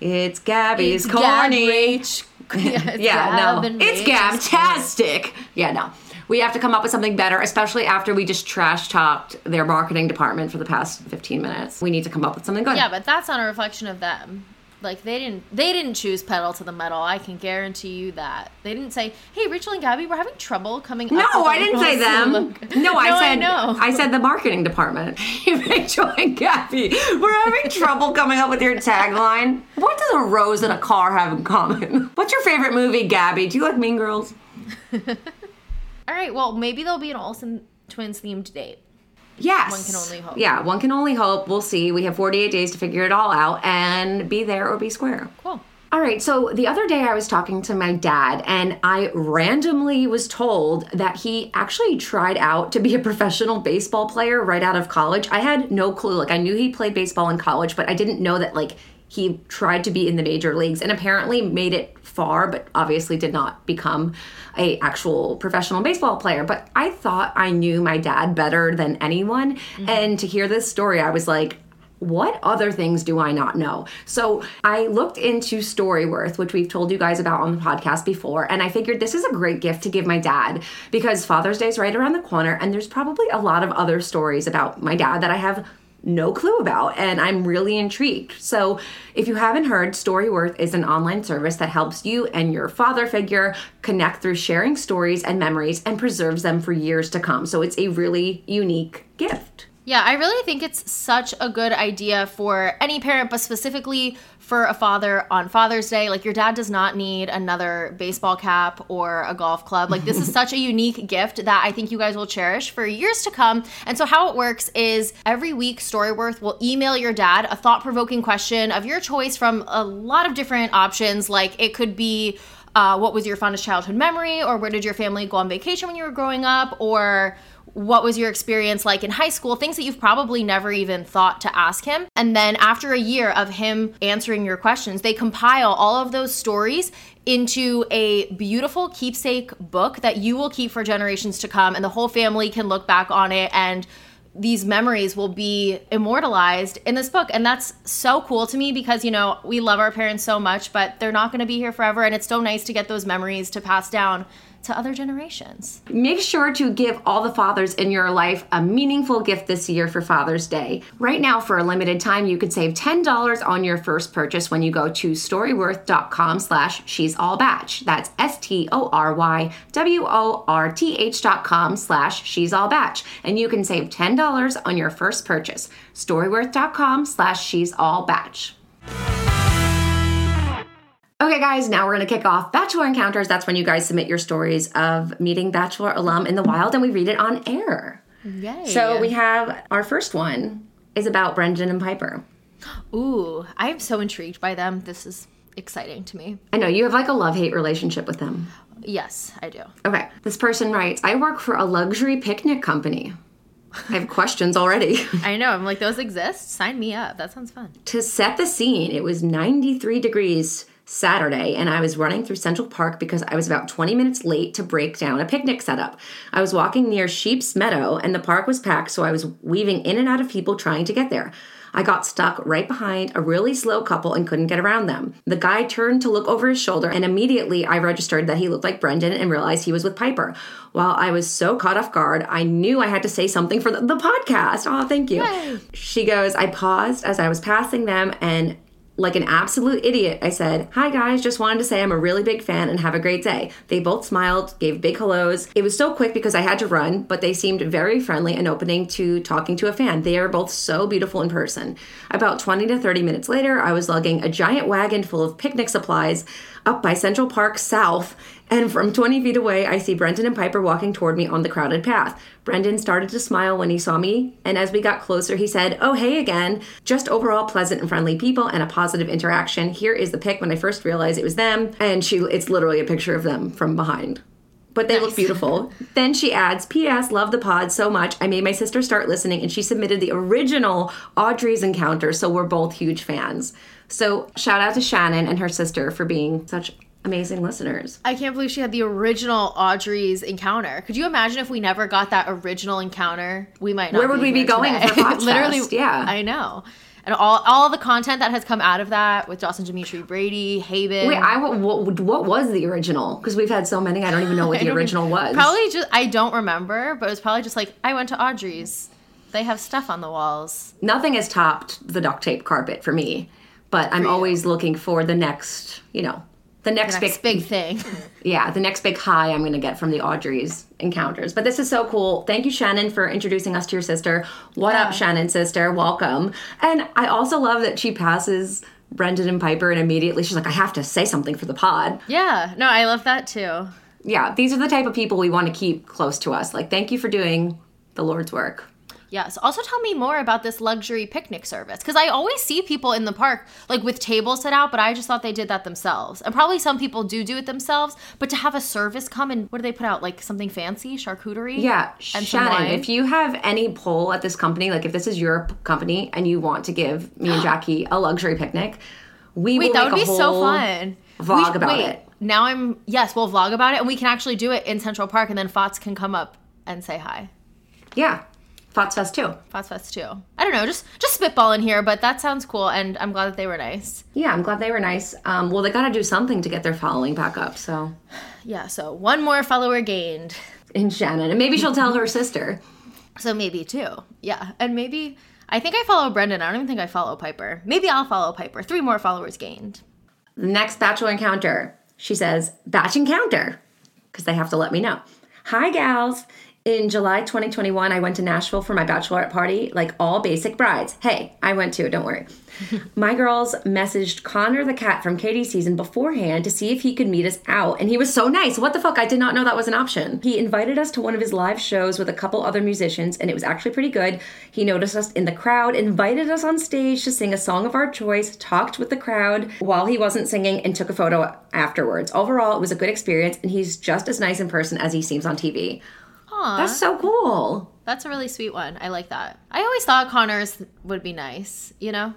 it's Gabby's corny. Gab-rach. (laughs) (laughs) yeah, it's yeah, Gab no. It's. Gabtastic. Yeah, no. We have to come up with something better, especially after we just trash talked their marketing department for the past 15 minutes. We need to come up with something good. Yeah, but that's not a reflection of them. Like they didn't they didn't choose pedal to the metal. I can guarantee you that. They didn't say, "Hey, Rachel and Gabby, we're having trouble coming No, up with a I didn't say them. (laughs) No, I No, I said know. I said the marketing department. (laughs) Rachel and Gabby, we're having trouble coming up with your tagline. What does a rose and a car have in common? What's your favorite movie, Gabby? Do you like Mean Girls? (laughs) All right, well, maybe there'll be an Olsen twins themed date. Yes. One can only hope. Yeah, one can only hope. We'll see. We have 48 days to figure it all out and be there or be square. Cool. All right, so the other day I was talking to my dad, and I randomly was told that he actually tried out to be a professional baseball player right out of college. I had no clue. Like, I knew he played baseball in college, but I didn't know that, like, he tried to be in the major leagues and apparently made it far, but obviously did not become a actual professional baseball player. But I thought I knew my dad better than anyone. Mm-hmm. And to hear this story, I was like, what other things do I not know? So I looked into Storyworth, which we've told you guys about on the podcast before, and I figured this is a great gift to give my dad because Father's Day is right around the corner, and there's probably a lot of other stories about my dad that I have no clue about, and I'm really intrigued. So, if you haven't heard, Storyworth is an online service that helps you and your father figure connect through sharing stories and memories and preserves them for years to come. So, it's a really unique gift. Yeah, I really think it's such a good idea for any parent, but specifically for a father on Father's Day. Like your dad does not need another baseball cap or a golf club. Like this is (laughs) such a unique gift that I think you guys will cherish for years to come. And so how it works is every week Storyworth will email your dad a thought-provoking question of your choice from a lot of different options. Like it could be uh, what was your fondest childhood memory or where did your family go on vacation when you were growing up or what was your experience like in high school, things that you've probably never even thought to ask him. And then after a year of him answering your questions, they compile all of those stories into a beautiful keepsake book that you will keep for generations to come, and the whole family can look back on it and these memories will be immortalized in this book and that's so cool to me because you know we love our parents so much but they're not going to be here forever and it's so nice to get those memories to pass down to other generations. Make sure to give all the fathers in your life a meaningful gift this year for Father's Day. Right now, for a limited time, you can save $10 on your first purchase when you go to storyworth.com slash she's all batch. That's S-T-O-R-Y-W-O-R-T-H dot com slash she's all batch. And you can save $10 on your first purchase. Storyworth.com slash she's all batch. Okay, guys, now we're going to kick off Bachelor Encounters. That's when you guys submit your stories of meeting Bachelor alum in the wild and we read it on air. Yay. So we have our first one is about Brendan and Pieper. Ooh, I am so intrigued by them. This is exciting to me. I know you have like a love hate relationship with them. Yes, I do. Okay, this person writes I work for a luxury picnic company. I have questions already. (laughs) I know. I'm like, those exist? Sign me up. That sounds fun. to set the scene, it was 93 degrees Saturday, and I was running through Central Park because I was about 20 minutes late to break down a picnic setup. I was walking near Sheep's Meadow, and the park was packed, so I was weaving in and out of people trying to get there. I got stuck right behind a really slow couple and couldn't get around them. The guy turned to look over his shoulder, and immediately I registered that he looked like Brendan and realized he was with Pieper. While I was so caught off guard, I knew I had to say something for the, the podcast. Oh, thank you. She goes, I paused as I was passing them and like an absolute idiot, I said, Hi guys, just wanted to say I'm a really big fan and have a great day. They both smiled, gave big hellos. It was so quick because I had to run, but they seemed very friendly and opening to talking to a fan. They are both so beautiful in person. About 20 to 30 minutes later, I was lugging a giant wagon full of picnic supplies up by Central Park South, and from 20 feet away, I see Brendan and Pieper walking toward me on the crowded path. Brendan started to smile when he saw me, and as we got closer, he said, Oh, hey again. Just overall pleasant and friendly people and a positive interaction. Here is the pic when I first realized it was them, and she it's literally a picture of them from behind. But they look beautiful. then she adds, P.S. Love the pod so much. I made my sister start listening, and she submitted the original Audrey's Encounter, so we're both huge fans. So shout out to Shannon and her sister for being such amazing listeners. I can't believe she had the original Audrey's encounter. Could you imagine if we never got that original encounter? We might not. Where would we be going today. for? (laughs) Literally, Yeah. I know. And all all the content that has come out of that with Dawson Dimitri Brady, Haben. Wait, I what, what was the original? Because we've had so many, I don't even know what the (laughs) original was. Probably just I don't remember, but it was probably just like I went to Audrey's. They have stuff on the walls. nothing has topped the duct tape carpet for me. But I'm always looking for the next, you know, the next, Next big thing. (laughs) yeah, the next big high I'm going to get from the Audrey's encounters. But this is so cool. Thank you, Shannon, for introducing us to your sister. What Yeah. up, Shannon, sister? Welcome. And I also love that she passes Brendan and Pieper, and immediately she's like, I have to say something for the pod. yeah, no, I love that too. Yeah, these are the type of people we want to keep close to us. Like, thank you for doing the Lord's work. Yes. Also, tell me more about this luxury picnic service because I always see people in the park like with tables set out, but I just thought they did that themselves. And probably some people do do it themselves, but to have a service come and what do they put out? Like something fancy, charcuterie? Yeah, And Shannon, if you have any pull at this company, like if this is your company and you want to give me and (gasps) Jackie a luxury picnic, we Wait, that would be so fun. vlog We- about wait, it. Now I'm yes, we'll vlog about it and we can actually do it in Central Park and then Fots can come up and say hi. Yeah, Fots Fest too. Fots Fest too. I don't know, just just spitballing here, but that sounds cool and I'm glad that they were nice. Yeah, I'm glad they were nice. Um, well, they got to do something to get their following back up. So, (sighs) Yeah, so one more follower gained. in Shannon, and maybe she'll tell her sister. So maybe two. Yeah. And maybe I think I follow Brendan. I don't even think I follow Pieper. Maybe I'll follow Pieper. Three more followers gained. The next bachelor encounter, she says, batch encounter, because they have to let me know. Hi, gals. In July 2021, I went to Nashville for my bachelorette party, like all basic brides. Hey, I went too, don't worry. (laughs) my girls messaged Connor the cat from Katie's season beforehand to see if he could meet us out, and he was so nice. What the fuck? I did not know that was an option. He invited us to one of his live shows with a couple other musicians, and it was actually pretty good. He noticed us in the crowd, invited us on stage to sing a song of our choice, talked with the crowd while he wasn't singing, and took a photo afterwards. Overall, it was a good experience, and he's just as nice in person as he seems on TV. Aw, That's so cool. that's a really sweet one. I like that. I always thought Connor's would be nice. You know,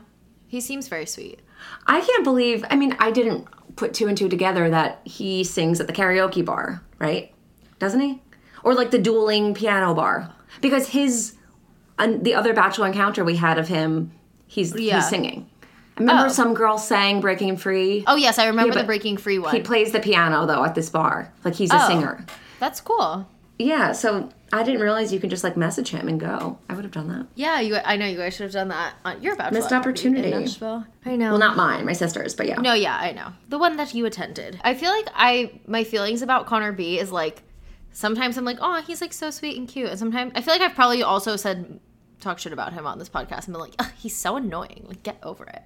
he seems very sweet. I can't believe, I mean, I didn't put two and two together that he sings at the karaoke bar, right? Doesn't he? Or like the dueling piano bar. Because his, and the other Bachelor encounter we had of him, he's, Yeah. he's singing. I remember Oh. some girl sang Breaking Free. Oh yes, I remember Yeah, the Breaking Free one. He plays the piano though at this bar. Like he's a Oh. singer. That's cool. Yeah, so I didn't realize you could just like message him and go. I would have done that. Yeah, you. I know you guys should have done that on your bachelor Missed opportunity. I know. Well, not mine, my sister's, but yeah. No, yeah, I know. The one that you attended. I feel like I my feelings about Connor B is like sometimes I'm like, oh, he's like so sweet and cute, and sometimes I feel like I've probably also said talk shit about him on this podcast and been like, he's so annoying. Like, get over it.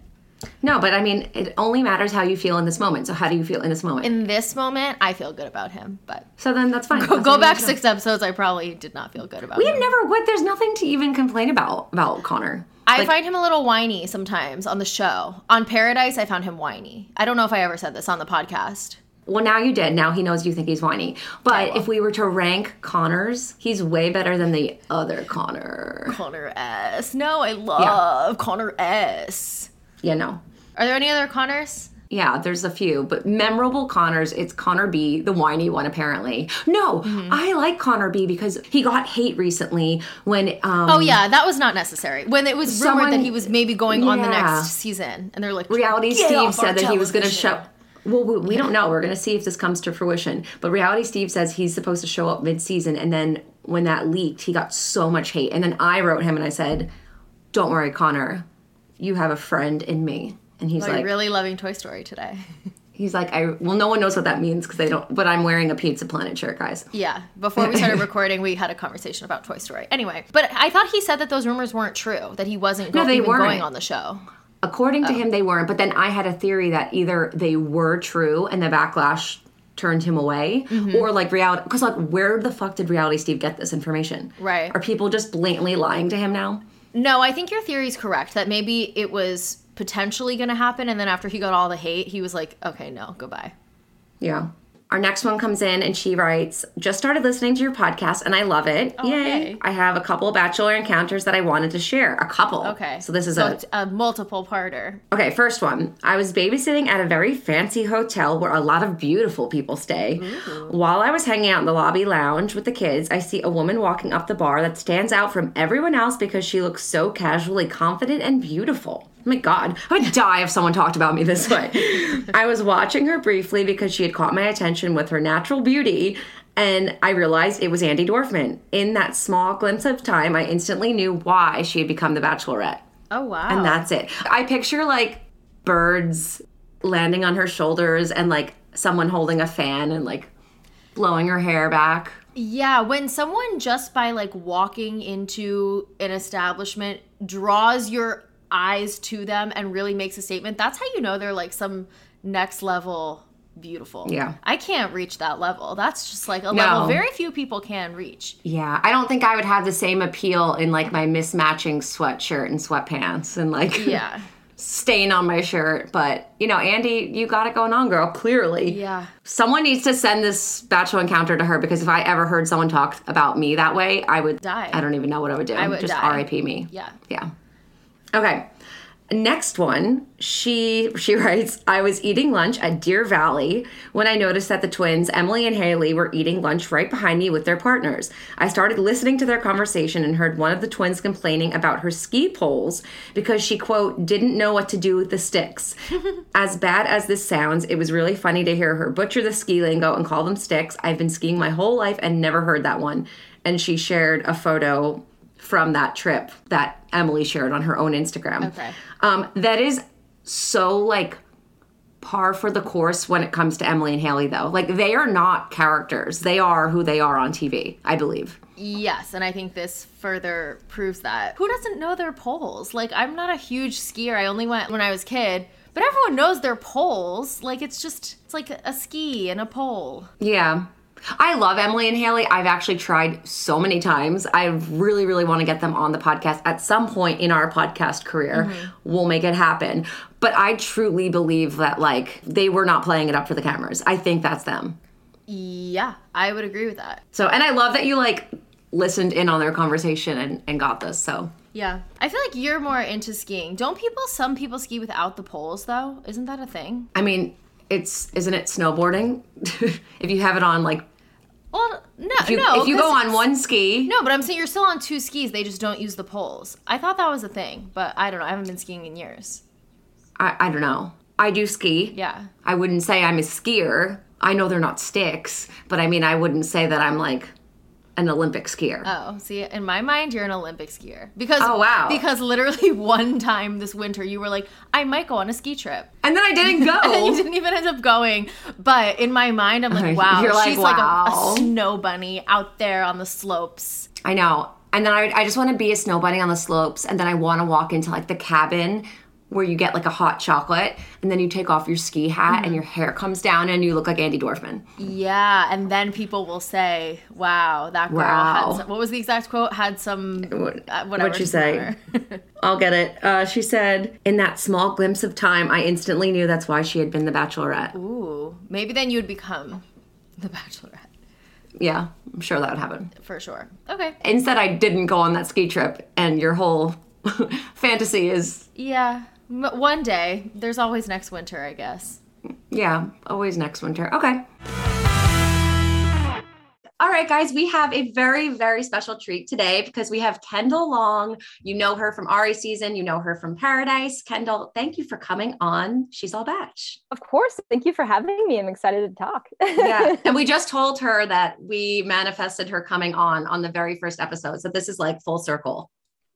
No, but I mean, it only matters how you feel in this moment. So how do you feel in this moment? In this moment, I feel good about him, but so then that's fine. go, That's go back need to know. six episodes. I probably did not feel good about We him. have never what there's nothing to even complain about about Connor. I Like, find him a little whiny sometimes on the show. On Paradise, I found him whiny. I don't know if I ever said this on the podcast. well now you did. Now he knows you think he's whiny. But well. if we were to rank Connors, he's way better than the other Connor. Connor S. No, I love Connor S. Yeah, no. Are there any other Connors? Yeah, there's a few, but memorable Connors, it's Connor B, the whiny one apparently. No, Mm-hmm. I like Connor B because he got hate recently when um Oh yeah, that was not necessary. When it was rumored that he was maybe going on the next season, and they're like, Reality "Get Steve said that he was going to show. Well, we, we don't know. We're going to see if this comes to fruition. But Reality Steve says he's supposed to show up mid-season, and then when that leaked, he got so much hate. And then I wrote him and I said, "Don't worry, Connor, you have a friend in me." And he's Like, like, really loving Toy Story today. (laughs) he's like, I well, no one knows what that means because they don't. But I'm wearing a Pizza Planet shirt, guys. yeah. Before we started (laughs) recording, we had a conversation about Toy Story. Anyway, but I thought he said that those rumors weren't true. That he wasn't go- they weren't. going on the show. According Oh. to him, they weren't. But then I had a theory that either they were true and the backlash turned him away, Mm-hmm. or like reality. Because like, where the fuck did Reality Steve get this information? Right. Are people just blatantly lying to him now? No, I think your theory is correct. That maybe it was potentially going to happen, and then after he got all the hate, he was like, "Okay, no, goodbye." Yeah. Our next one comes in and she writes, Just started listening to your podcast and I love it. Oh, yay. yay. I have a couple bachelor encounters that I wanted to share. A couple. Okay. So this is so a a multiple parter. Okay, first one. I was babysitting at a very fancy hotel where a lot of beautiful people stay. While I was hanging out in the lobby lounge with the kids, I see a woman walking up the bar that stands out from everyone else because she looks so casually confident and beautiful. My god, I would die if someone talked about me this way. (laughs) I was watching her briefly because she had caught my attention with her natural beauty. And I realized it was Andi Dorfman. In that small glimpse of time, I instantly knew why she had become the bachelorette. Oh wow. And that's it. I picture like birds landing on her shoulders and like someone holding a fan and like blowing her hair back. Yeah, when someone just by like walking into an establishment draws your eyes to them and really makes a statement, that's how you know they're like some next level beautiful. Yeah. I can't reach that level. That's just like a No. level very few people can reach. Yeah, I don't think I would have the same appeal in like my mismatching sweatshirt and sweatpants and like (laughs) Yeah. stain on my shirt. But you know, Andi, you got it going on, girl. Clearly. Yeah. Someone needs to send this bachelor encounter to her because if I ever heard someone talk about me that way, I would Die. I don't even know what I would do. I would Just die. RIP me. Yeah. Yeah. Okay. Next one, she she (laughs) writes, I was eating lunch at Deer Valley when I noticed that the twins, Emily and Haley, were eating lunch right behind me with their partners. I started listening to their conversation and heard one of the twins complaining about her ski poles because she quote didn't know what to do with the sticks. (laughs) as bad as this sounds, it was really funny to hear her butcher the ski lingo and call them sticks. I've been skiing my whole life and never heard that one. And she shared a photo from that trip that Emily shared on her own Instagram. Okay. Um, that is so like par for the course when it comes to Emily and Haley, though. Like, they are not characters, they are who they are on TV, I believe. Yes, and I think this further proves that. Who doesn't know their poles? Like, I'm not a huge skier. I only went when I was a kid, but everyone knows their poles. Like, it's just, it's like a ski and a pole. Yeah. I love Emily and Haley. I've actually tried so many times. I really, really want to get them on the podcast at some point in our podcast career. Mm-hmm. We'll make it happen. But I truly believe that, like, they were not playing it up for the cameras. I think that's them. Yeah, I would agree with that. So, and I love that you, like, listened in on their conversation and, and got this. So, Yeah. I feel like you're more into skiing. Don't people, some people ski without the poles, though? Isn't that a thing? I mean, it's, isn't it snowboarding? (laughs) if you have it on, like, Well, no, if you, no. if you go on one ski, No, but I'm saying you're still on two skis. They just don't use the poles. I thought that was a thing, but I don't know. I haven't been skiing in years. I, I don't know. I do ski. Yeah. I wouldn't say I'm a skier. I know they're not sticks, but I mean, I wouldn't say that I'm like an Olympic skier. Oh, see, in my mind, you're an Olympic skier because Oh, wow. because literally (laughs) one time this winter you were like, I might go on a ski trip, and then I didn't (laughs) go. and then you didn't even end up going. But in my mind, I'm like, (laughs) wow, like, she's like a, a snow bunny out there on the slopes. I know. And then I, I just want to be a snow bunny on the slopes, and then I want to walk into like the cabin where you get like a hot chocolate, and then you take off your ski hat, Mm-hmm. and your hair comes down, and you look like Andi Dorfman. Yeah, and then people will say, "Wow, that girl Wow. had some, what was the exact quote? Had some What- uh, whatever." what'd you doesn't say? (laughs) I'll get it. Uh, she said, "In that small glimpse of time, I instantly knew that's why she had been the Bachelorette." Ooh, maybe then you'd become the Bachelorette Yeah, I'm sure that would happen. for sure. Okay. Instead, I didn't go on that ski trip, and your whole (laughs) fantasy is, Yeah, one day. There's always next winter, I guess. yeah, always next winter. Okay. All right, guys, we have a very, very special treat today because we have Kendall Long. You know her from Arie season, you know her from Paradise. Kendall, thank you for coming on. She's all batch. Of course. Thank you for having me. I'm excited to talk. Yeah. (laughs) and we just told her that we manifested her coming on on the very first episode. So this is like full circle,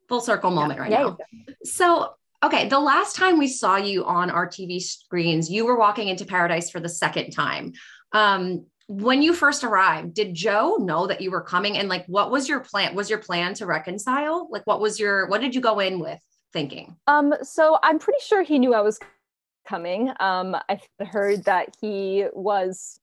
full circle moment right Yeah. now. So, okay, the last time we saw you on our TV screens, you were walking into paradise for the second time. Um, when you first arrived, did Joe know that you were coming? And like, what was your plan? Was your plan to reconcile? Like, what was your, what did you go in with thinking? Um, so I'm pretty sure he knew I was coming. Um, I heard that he was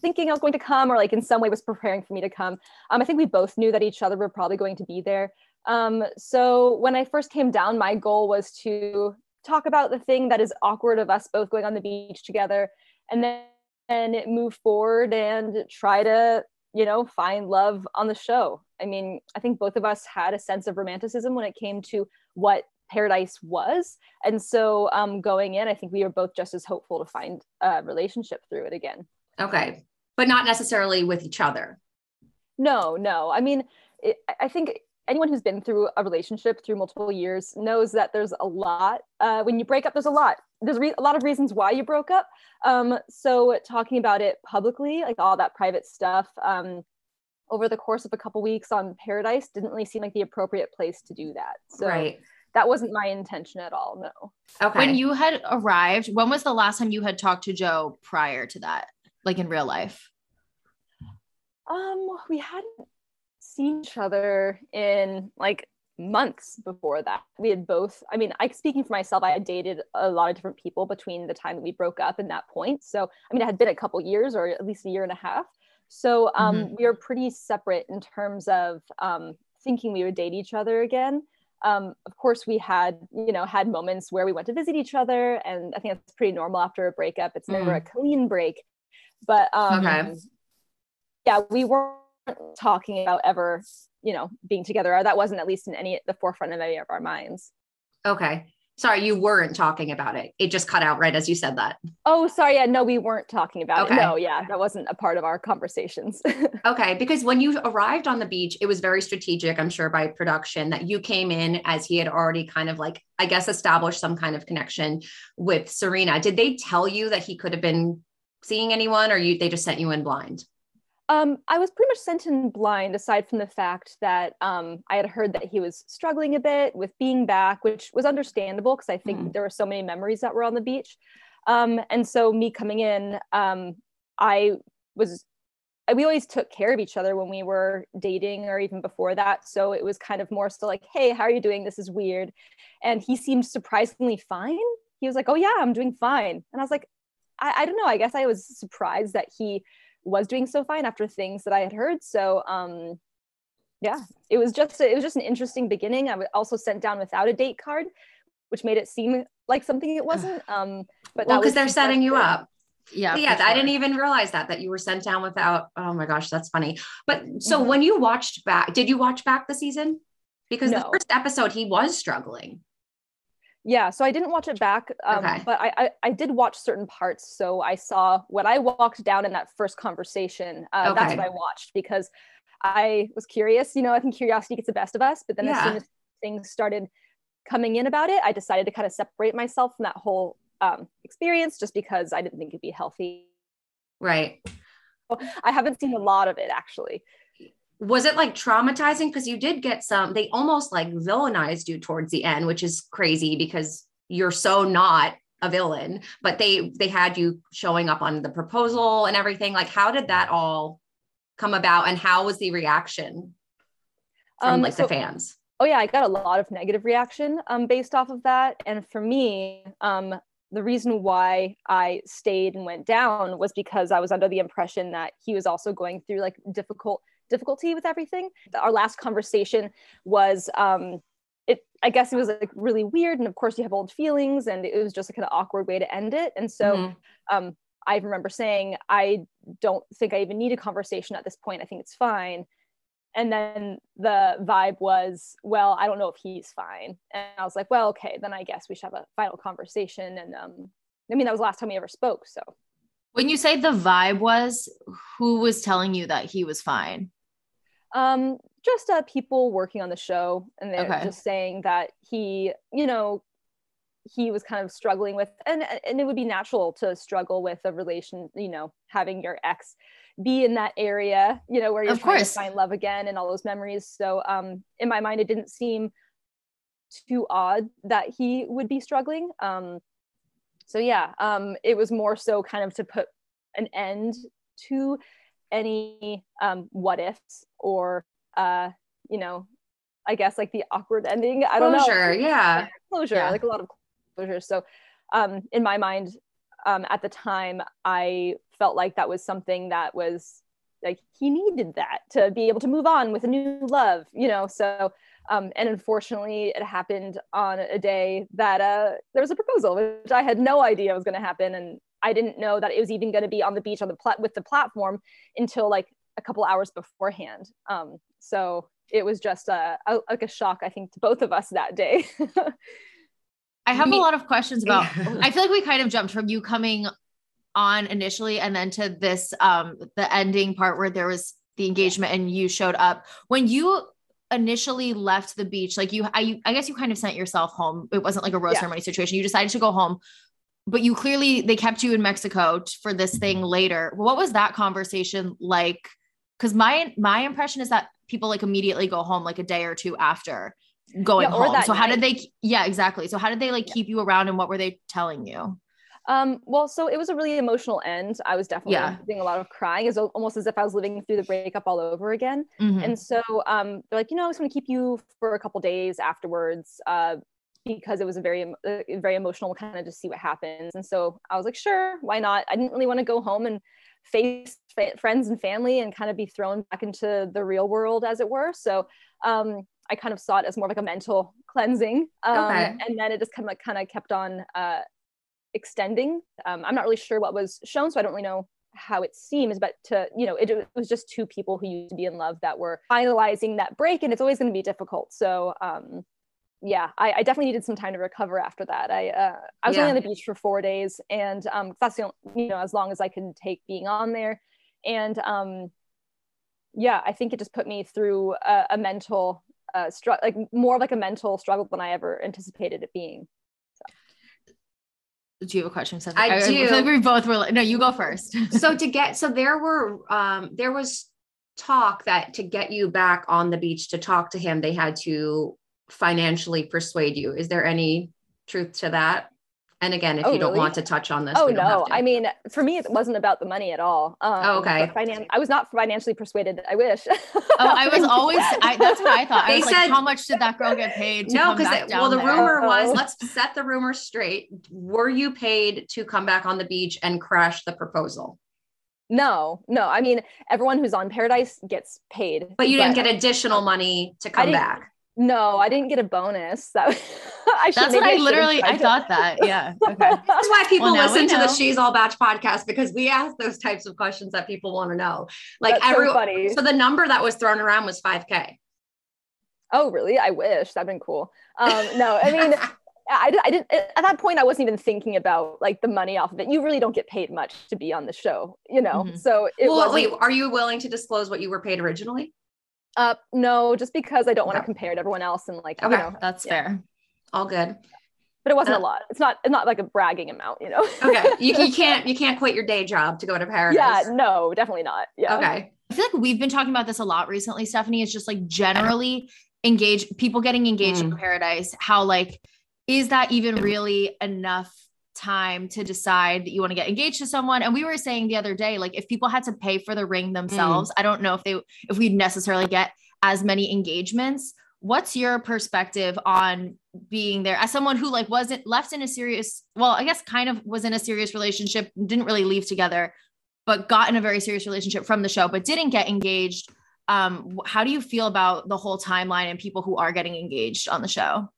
thinking I was going to come, or like in some way was preparing for me to come. Um, I think we both knew that each other were probably going to be there. Um, so when I first came down, my goal was to talk about the thing that is awkward of us both going on the beach together, and then and move forward and try to you know find love on the show. I mean, I think both of us had a sense of romanticism when it came to what paradise was and so um, going in i think we were both just as hopeful to find a relationship through it again Okay. But not necessarily with each other. no no i mean it, I- i think anyone who's been through a relationship through multiple years knows that there's a lot uh, when you break up there's a lot there's re- a lot of reasons why you broke up um, so talking about it publicly like all that private stuff um, over the course of a couple weeks on paradise didn't really seem like the appropriate place to do that so right. that wasn't my intention at all no Okay. When you had arrived, when was the last time you had talked to Joe prior to that, like in real life? Um, we hadn't seen each other in like months before that. We had both, I mean, I speaking for myself, I had dated a lot of different people between the time that we broke up and that point. So, I mean, it had been a couple years or at least a year and a half. So, um, we were pretty separate in terms of um, thinking we would date each other again. Um, of course, we had, you know, had moments where we went to visit each other, and I think that's pretty normal after a breakup. It's never a clean break, but um, Okay. yeah, we weren't talking about ever, you know, being together. Or That wasn't at least in any the forefront of any of our minds. Okay. Sorry, you weren't talking about it. It just cut out right as you said that. Oh, sorry. Yeah, no, we weren't talking about Okay. it. No, yeah, that wasn't a part of our conversations. (laughs) Okay, because when you arrived on the beach, it was very strategic, I'm sure, by production that you came in as he had already kind of like, I guess, established some kind of connection with Serena. Did they tell you that he could have been seeing anyone or you they just sent you in blind? Um, I was pretty much sent in blind, aside from the fact that um, I had heard that he was struggling a bit with being back, which was understandable because I think Mhm. there were so many memories that were on the beach. Um, and so me coming in, um, I was we always took care of each other when we were dating or even before that. So it was kind of more so like, hey, how are you doing? This is weird. And he seemed surprisingly fine. He was like, oh, yeah, I'm doing fine. And I was like, I, I don't know. I guess I was surprised that he was doing so fine after things that I had heard. So, um, yeah, it was just a, it was just an interesting beginning. I was also sent down without a date card, which made it seem like something it wasn't. Um, but well, because they're setting you up. Yeah. Yeah. Sure. I didn't even realize that, that you were sent down without, oh my gosh, that's funny. But so mm-hmm. when you watched back, did you watch back the season? Because no. the first episode, he was struggling. Yeah, so I didn't watch it back, um, okay. but I, I, I did watch certain parts. So I saw when I walked down in that first conversation. Uh, okay. That's what I watched because I was curious. You know, I think curiosity gets the best of us. But then yeah. as soon as things started coming in about it, I decided to kind of separate myself from that whole um, experience just because I didn't think it'd be healthy. Right. I haven't seen a lot of it actually. Was it like traumatizing? Because you did get some, they almost like villainized you towards the end, which is crazy because you're so not a villain, but they they had you showing up on the proposal and everything. Like, how did that all come about and how was the reaction from um, like so, the fans? Oh yeah, I got a lot of negative reaction um, based off of that. And for me, um, the reason why I stayed and went down was because I was under the impression that he was also going through like difficult difficulty with everything. Our last conversation was um it I guess it was like really weird and of course you have old feelings and it was just a kind of awkward way to end it. And so mm-hmm. um I remember saying I don't think I even need a conversation at this point. I think it's fine and then the vibe was well i don't know if he's fine and i was like well okay then i guess we should have a final conversation and um i mean that was the last time we ever spoke so when you say the vibe was who was telling you that he was fine um just uh people working on the show and they're okay. just saying that he you know he was kind of struggling with and and it would be natural to struggle with a relation you know having your ex be in that area, you know, where you're of trying course. to find love again and all those memories. So um, in my mind, it didn't seem too odd that he would be struggling. Um, so yeah, um, it was more so kind of to put an end to any um, what ifs or uh, you know, I guess like the awkward ending. I don't know. Yeah. Closure, yeah. like a lot of closure. So um, in my mind, um, at the time, I felt like that was something that was like he needed that to be able to move on with a new love, you know. So, um, and unfortunately, it happened on a day that uh, there was a proposal, which I had no idea was going to happen, and I didn't know that it was even going to be on the beach on the plat with the platform until like a couple hours beforehand. Um, so it was just a, a, like a shock, I think, to both of us that day. (laughs) I have a lot of questions about. (laughs) I feel like we kind of jumped from you coming on initially and then to this um the ending part where there was the engagement and you showed up. When you initially left the beach, like you I I guess you kind of sent yourself home. It wasn't like a rose yeah. ceremony situation. You decided to go home. But you clearly they kept you in Mexico for this thing later. What was that conversation like? Cuz my my impression is that people like immediately go home like a day or two after going yeah, home. So night. how did they yeah, exactly. So how did they like yeah. keep you around and what were they telling you? Um, well, so it was a really emotional end. I was definitely yeah. doing a lot of crying. It's almost as if I was living through the breakup all over again. Mm-hmm. And so um, they're like, you know, I just want to keep you for a couple days afterwards uh, because it was a very, uh, very emotional kind of just see what happens. And so I was like, sure, why not? I didn't really want to go home and face fa- friends and family and kind of be thrown back into the real world, as it were. So um, I kind of saw it as more like a mental cleansing. Um, okay. And then it just kind of kind of kept on uh, extending. Um, I'm not really sure what was shown, so I don't really know how it seems, but to, you know, it, it, was just two people who used to be in love that were finalizing that break, and it's always going to be difficult. So, um, yeah, I, I, definitely needed some time to recover after that. I uh, I was yeah. only on the beach for four days, and um, that's the only, you know as long as I can take being on there, and um, yeah, I think it just put me through a, a mental uh, struggle, like more like a mental struggle than I ever anticipated it being. Do you have a question? Seth? I, I do. I like we both were like, no, you go first. (laughs) so to get, so there were, um, there was talk that to get you back on the beach to talk to him, they had to financially persuade you. Is there any truth to that? And again, if Oh, you don't really? want to touch on this, Oh we don't have no! to. I mean, for me, it wasn't about the money at all. Um, Oh, okay. Finan- I was not financially persuaded. I wish. (laughs) Oh, I was always. I, that's what I thought. I They was said- like, how much did that girl get paid? To no, because well, the down there? rumor was Oh. let's set the rumor straight. Were you paid to come back on the beach and crash the proposal? no, no. I mean, everyone who's on Paradise gets paid, But you didn't get additional money to come back. No, I didn't get a bonus. That was, (laughs) I should, That's maybe what I should've literally. I thought that. Yeah. (laughs) Okay. That's why people Well, listen to the. She's All Batch podcast because we ask those types of questions that people want to know. Like That's so So the number that was thrown around was 5K. Oh, really? I wish that'd been cool. Um, no, I mean, (laughs) I, di- I didn't. At that point, I wasn't even thinking about like the money off of it. You really don't get paid much to be on the show, you know. Mhm. So it well, wait, are you willing to disclose what you were paid originally? Uh, no, just because I don't want to Okay. compare to everyone else and like Okay. you know. That's Yeah. fair. All good. But it wasn't Uh, a lot. It's not. It's not like a bragging amount, you know. Okay. you, you (laughs) can't you can't quit your day job to go to paradise. yeah. No, definitely not. Yeah. Okay. I feel like we've been talking about this a lot recently, Stephanie. It's just like generally engage people getting engaged in paradise. How like is that even really enough time to decide that you want to get engaged to someone? And we were saying the other day, like if people had to pay for the ring themselves, I don't know if they if we'd necessarily get as many engagements. What's your perspective on being there as someone who like wasn't left in a serious, well, I guess kind of was in a serious relationship, didn't really leave together, but got in a very serious relationship from the show, but didn't get engaged. Um, how do you feel about the whole timeline and people who are getting engaged on the show?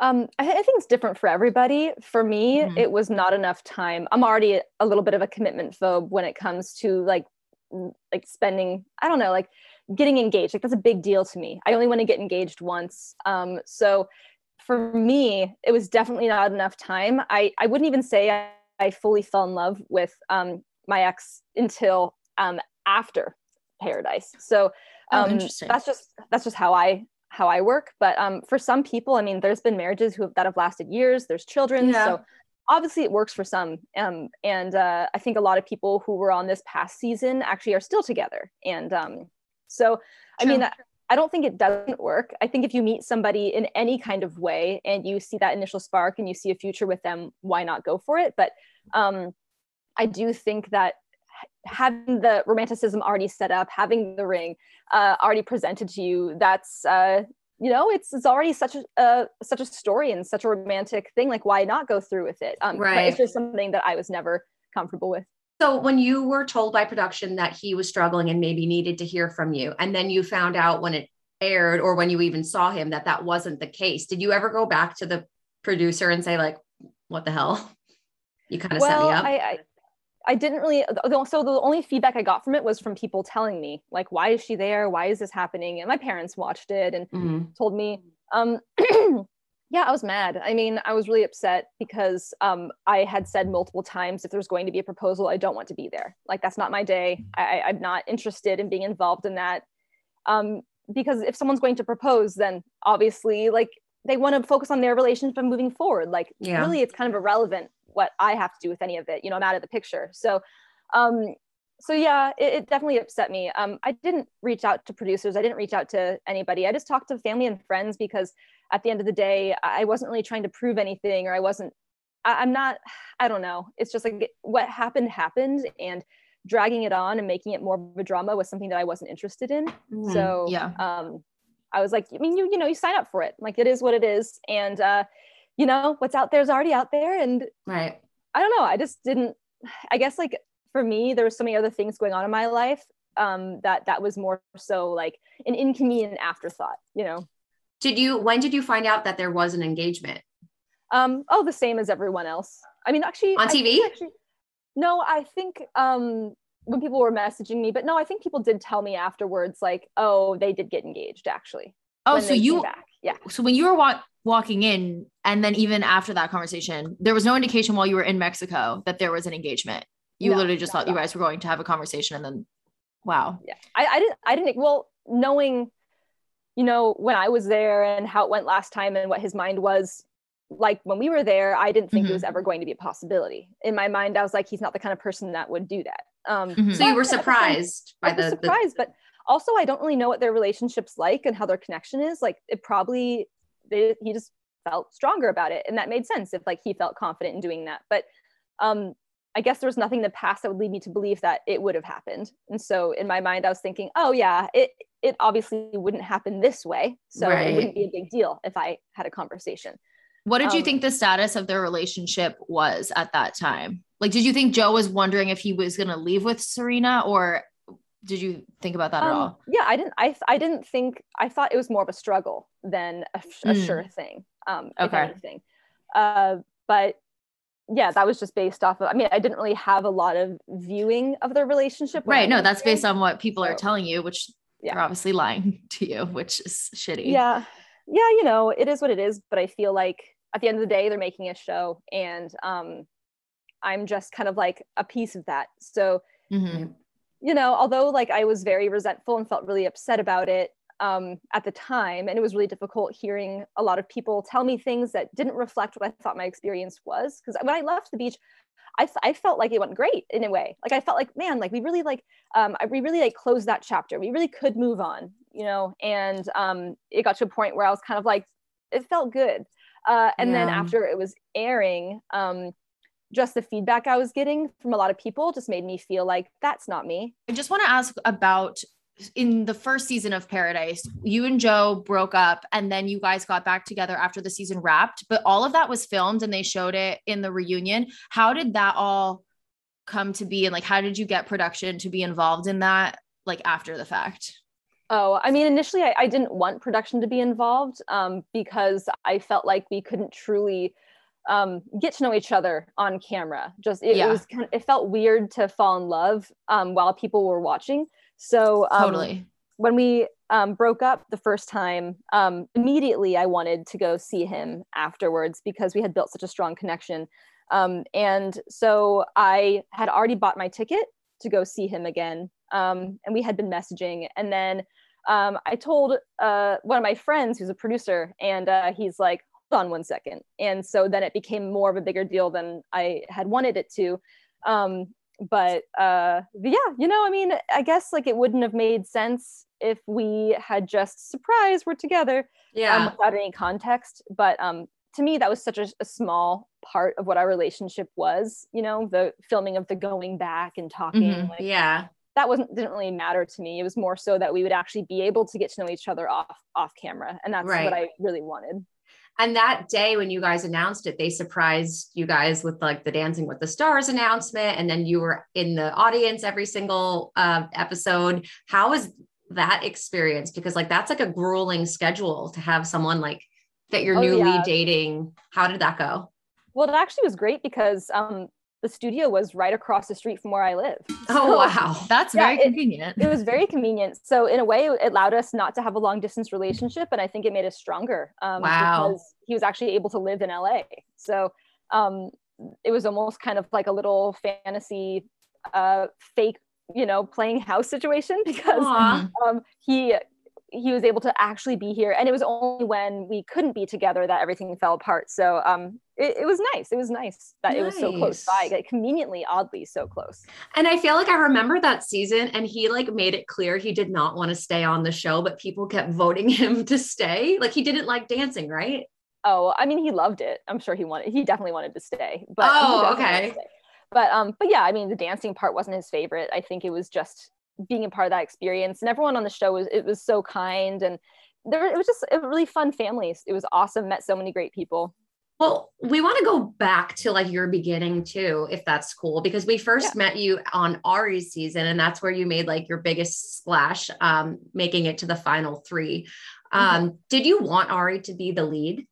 Um, I, I think it's different for everybody. For me, Mhm. it was not enough time. I'm already a little bit of a commitment phobe when it comes to like like spending. I don't know, like getting engaged. Like that's a big deal to me. I only want to get engaged once. Um, so for me, it was definitely not enough time. I I wouldn't even say I, I fully fell in love with um my ex until um after Paradise. So Oh, um, that's just that's just how I how I work. But um, for some people, I mean, there's been marriages who have, that have lasted years. There's children, Yeah. so obviously it works for some. Um, and uh, I think a lot of people who were on this past season actually are still together. And um, so, I mean, True. I don't think it doesn't work. I think if you meet somebody in any kind of way and you see that initial spark and you see a future with them, why not go for it? But um, I do think that having the romanticism already set up, having the ring uh, already presented to you, that's uh, you know, it's it's already such a uh, such a story and such a romantic thing. Like, why not go through with it? Um, but Right. It's just something that I was never comfortable with. So when you were told by production that he was struggling and maybe needed to hear from you, and then you found out when it aired or when you even saw him that that wasn't the case, did you ever go back to the producer and say like, "What the hell? You kind of set well, me up." I, I I didn't really. So the only feedback I got from it was from people telling me like, why is she there? Why is this happening? And my parents watched it and Mhm. told me um (clears throat) yeah i was mad i mean i was really upset because um i had said multiple times if there's going to be a proposal i don't want to be there like that's not my day I, i'm not interested in being involved in that um because if someone's going to propose then obviously like they want to focus on their relationship and moving forward like Yeah. really it's kind of irrelevant what i have to do with any of it you know i'm out of the picture. So um so yeah it, it definitely upset me. Um i didn't reach out to producers. I didn't reach out to anybody. I just talked to family and friends because at the end of the day i wasn't really trying to prove anything or i wasn't I, i'm not i don't know. It's just like what happened happened and dragging it on and making it more of a drama was something that i wasn't interested in. Mhm. so yeah. um i was like i mean you you know you sign up for it. Like it is what it is. And uh you know what's out there is already out there and right. I don't know. I just didn't. (sighs) I guess like for me, there was so many other things going on in my life um, that that was more so like an inconvenient afterthought. You know. Did you? When did you find out that there was an engagement? Um, oh, the same as everyone else. I mean, actually, On TV? actually- no, I think um, when people were messaging me, but no, I think people did tell me afterwards, like, oh, they did get engaged actually. Oh, so you back. Yeah. so when you were wa- walking in and then even after that conversation there was no indication while you were in mexico that there was an engagement you No, literally just thought you guys were going to have a conversation and then wow yeah I, I didn't i didn't well knowing you know when i was there and how it went last time and what his mind was like when we were there i didn't think Mhm. it was ever going to be a possibility in my mind i was like he's not the kind of person that would do that um Mhm. So you were but at the surprised by the, the but also i don't really know what their relationship's like and how their connection is like it probably they, he just felt stronger about it and that made sense if like he felt confident in doing that but um i guess there was nothing in the past that would lead me to believe that it would have happened and so in my mind i was thinking oh yeah it it obviously wouldn't happen this way so Right. it wouldn't be a big deal if i had a conversation What did you Um, think the status of their relationship was at that time? Like, did you think Joe was wondering if he was going to leave with Serena, or did you think about that at Um, all? yeah i didn't I, I didn't think i thought it was more of a struggle than a, a Mm. sure thing um Okay. anything uh but yeah that was just based off of i mean i didn't really have a lot of viewing of their relationship Right. No, that's based on what people are telling you, which yeah. they're obviously lying (laughs) to you, which is shitty. yeah yeah you know it is what it is but i feel like at the end of the day they're making a show and um i'm just kind of like a piece of that so Mhm. You know although like i was very resentful and felt really upset about it um at the time and it was really difficult hearing a lot of people tell me things that didn't reflect what i thought my experience was because when i left the beach I, I felt like it went great in a way. Like i felt like man like we really like um I, we really like closed that chapter. We really could move on you know? And um it got to a point where i was kind of like it felt good. Uh and then after it was airing um just the feedback i was getting from a lot of people just made me feel like that's not me I just want to ask about in the first season of Paradise, you and Joe broke up and then you guys got back together after the season wrapped, but all of that was filmed and they showed it in the reunion. How did that all come to be? And like, how did you get production to be involved in that, like after the fact? Oh, I mean, initially I, I didn't want production to be involved um, because I felt like we couldn't truly um, get to know each other on camera. Just it, Yeah. was kind of, it felt weird to fall in love um, while people were watching. So um, totally. when we um, broke up the first time, um, immediately I wanted to go see him afterwards because we had built such a strong connection. Um, and so I had already bought my ticket to go see him again. Um, and we had been messaging. And then um, I told uh, one of my friends who's a producer, and uh, he's like, on one second. And so then it became more of a bigger deal than I had wanted it to. Um, but uh but yeah you know i mean i guess like it wouldn't have made sense if we had just surprise we're together Yeah. um, without any context but um to me that was such a, a small part of what our relationship was you know the filming of the going back and talking Mhm. like yeah. that wasn't didn't really matter to me it was more so that we would actually be able to get to know each other off off camera and that's Right. what i really wanted And that day when you guys announced it, they surprised you guys with like the Dancing with the Stars announcement. And then you were in the audience every single uh, episode. How was that experience? Because like that's like a grueling schedule to have someone like that you're Oh, newly yeah. dating. How did that go? well it actually was great because um the studio was right across the street from where i live (laughs) Oh, So- wow. That's Yeah, very it- convenient. it was very convenient. So in a way, it allowed us not to have a long distance relationship, and I think it made us stronger. Um, Wow. Because he was actually able to live in LA, so um, it was almost kind of like a little fantasy, uh, fake, you know, playing house situation (laughs) because um, he he was able to actually be here, and it was only when we couldn't be together that everything fell apart. So um, it, it was nice. It was nice that it was so close by, Nice. like, conveniently, oddly so close. And I feel like I remember that season and he like made it clear he did not want to stay on the show, but people kept voting him (laughs) to stay. Like he didn't like dancing, right? Oh, I mean, he loved it. I'm sure he wanted. He definitely wanted to stay. But Oh, okay. But um, but yeah, I mean, the dancing part wasn't his favorite. I think it was just being a part of that experience, and everyone on the show was it was so kind, and there it was just a really fun family. It was awesome. Met so many great people. Well, we want to go back to like your beginning too, if that's cool, because we first met you on Arie's season, and that's where you made like your biggest splash, um, making it to the final three. Um, Did you want Arie to be the lead?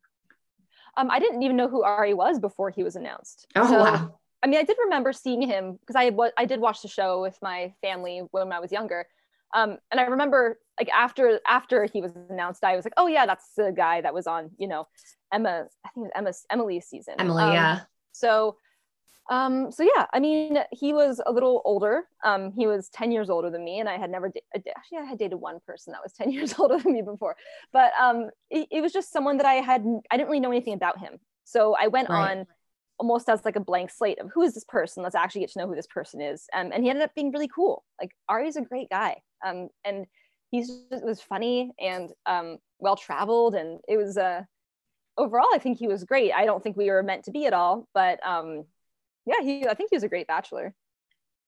Um, I didn't even know who Arie was before he was announced. Oh, So, wow. I mean, I did remember seeing him because I I did watch the show with my family when I was younger, um, and I remember like after after he was announced, I was like, oh yeah, that's the guy that was on you know Emma. I think it was Emma's Emily's season. Emily, Um, yeah. So, um, so yeah, I mean, he was a little older. Um, he was ten years older than me, and I had never da- actually I had dated one person that was ten (laughs) years older than me before, but um, it, it was just someone that I had I didn't really know anything about him. So I went Right. on almost as like a blank slate of who is this person? Let's actually get to know who this person is. Um, and he ended up being really cool. Like Arie's a great guy. Um, and he's just, it was funny and um, well traveled, and it was uh, overall, I think he was great. I don't think we were meant to be at all, but um, yeah, he. I think he was a great bachelor.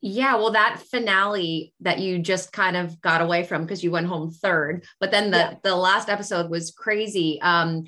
Yeah, well, that finale that you just kind of got away from because you went home third, but then the Yeah. the last episode was crazy. Um,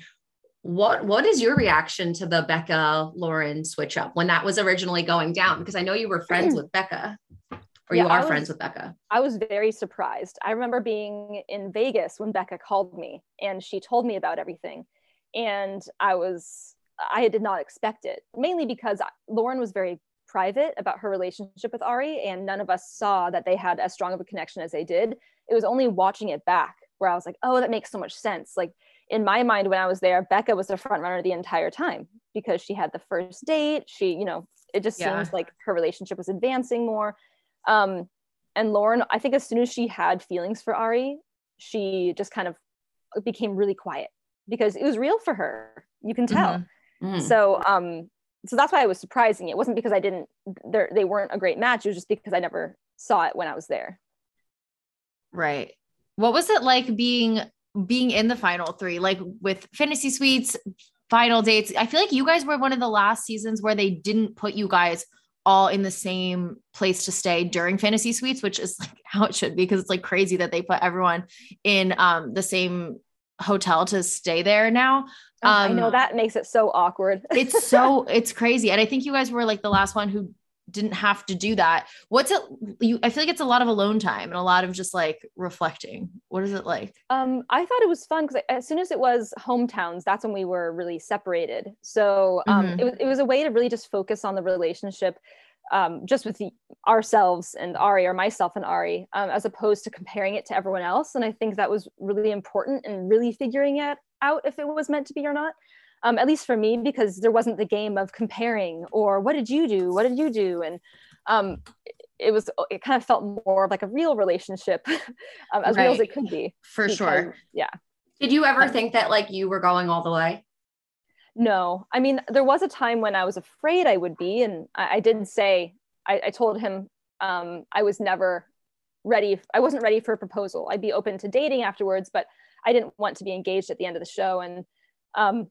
what what is your reaction to the Becca Lauren switch up when that was originally going down? Because I know you were friends with Becca, or Yeah, you are was- friends with Becca. I was very surprised. I remember being in Vegas when Becca called me and she told me about everything. And I was, I did not expect it, mainly because Lauren was very private about her relationship with Arie, and none of us saw that they had as strong of a connection as they did. It was only watching it back where I was like, oh, that makes so much sense. Like in my mind, when I was there, Becca was the front runner the entire time because she had the first date. She, you know, it just Yeah. seems like her relationship was advancing more. Um, and Lauren, I think as soon as she had feelings for Arie, she just kind of became really quiet because it was real for her. You can tell. Mhm. So, um, so that's why I was surprising. It wasn't because I didn't, they weren't a great match. It was just because I never saw it when I was there. Right. What was it like being being in the final three, like with fantasy suites, final dates? I feel like you guys were one of the last seasons where they didn't put you guys all in the same place to stay during fantasy suites, which is like how it should be because it's like crazy that they put everyone in um the same hotel to stay there now. Oh, I know Um, that makes it so awkward. It's so (laughs) it's crazy. And I think you guys were like the last one who didn't have to do that. What's it you I feel like it's a lot of alone time and a lot of just like reflecting. What is it like? Um, I thought it was fun because as soon as it was hometowns, that's when we were really separated. So um, Mhm. it, was, it was a way to really just focus on the relationship, um, just with the, ourselves and Arie, or myself and Arie, um, as opposed to comparing it to everyone else. And I think that was really important and really figuring it out if it was meant to be or not. Um, at least for me, because there wasn't the game of comparing or what did you do, what did you do, and um, it was it kind of felt more like a real relationship, (laughs) um, as real as it could be For sure. Yeah. Did you ever think that like you were going all the way? No. I mean, there was a time when I was afraid I would be. And I, I did say, I, I told him um, I was never ready. I wasn't ready for a proposal. I'd be open to dating afterwards, but I didn't want to be engaged at the end of the show. And um,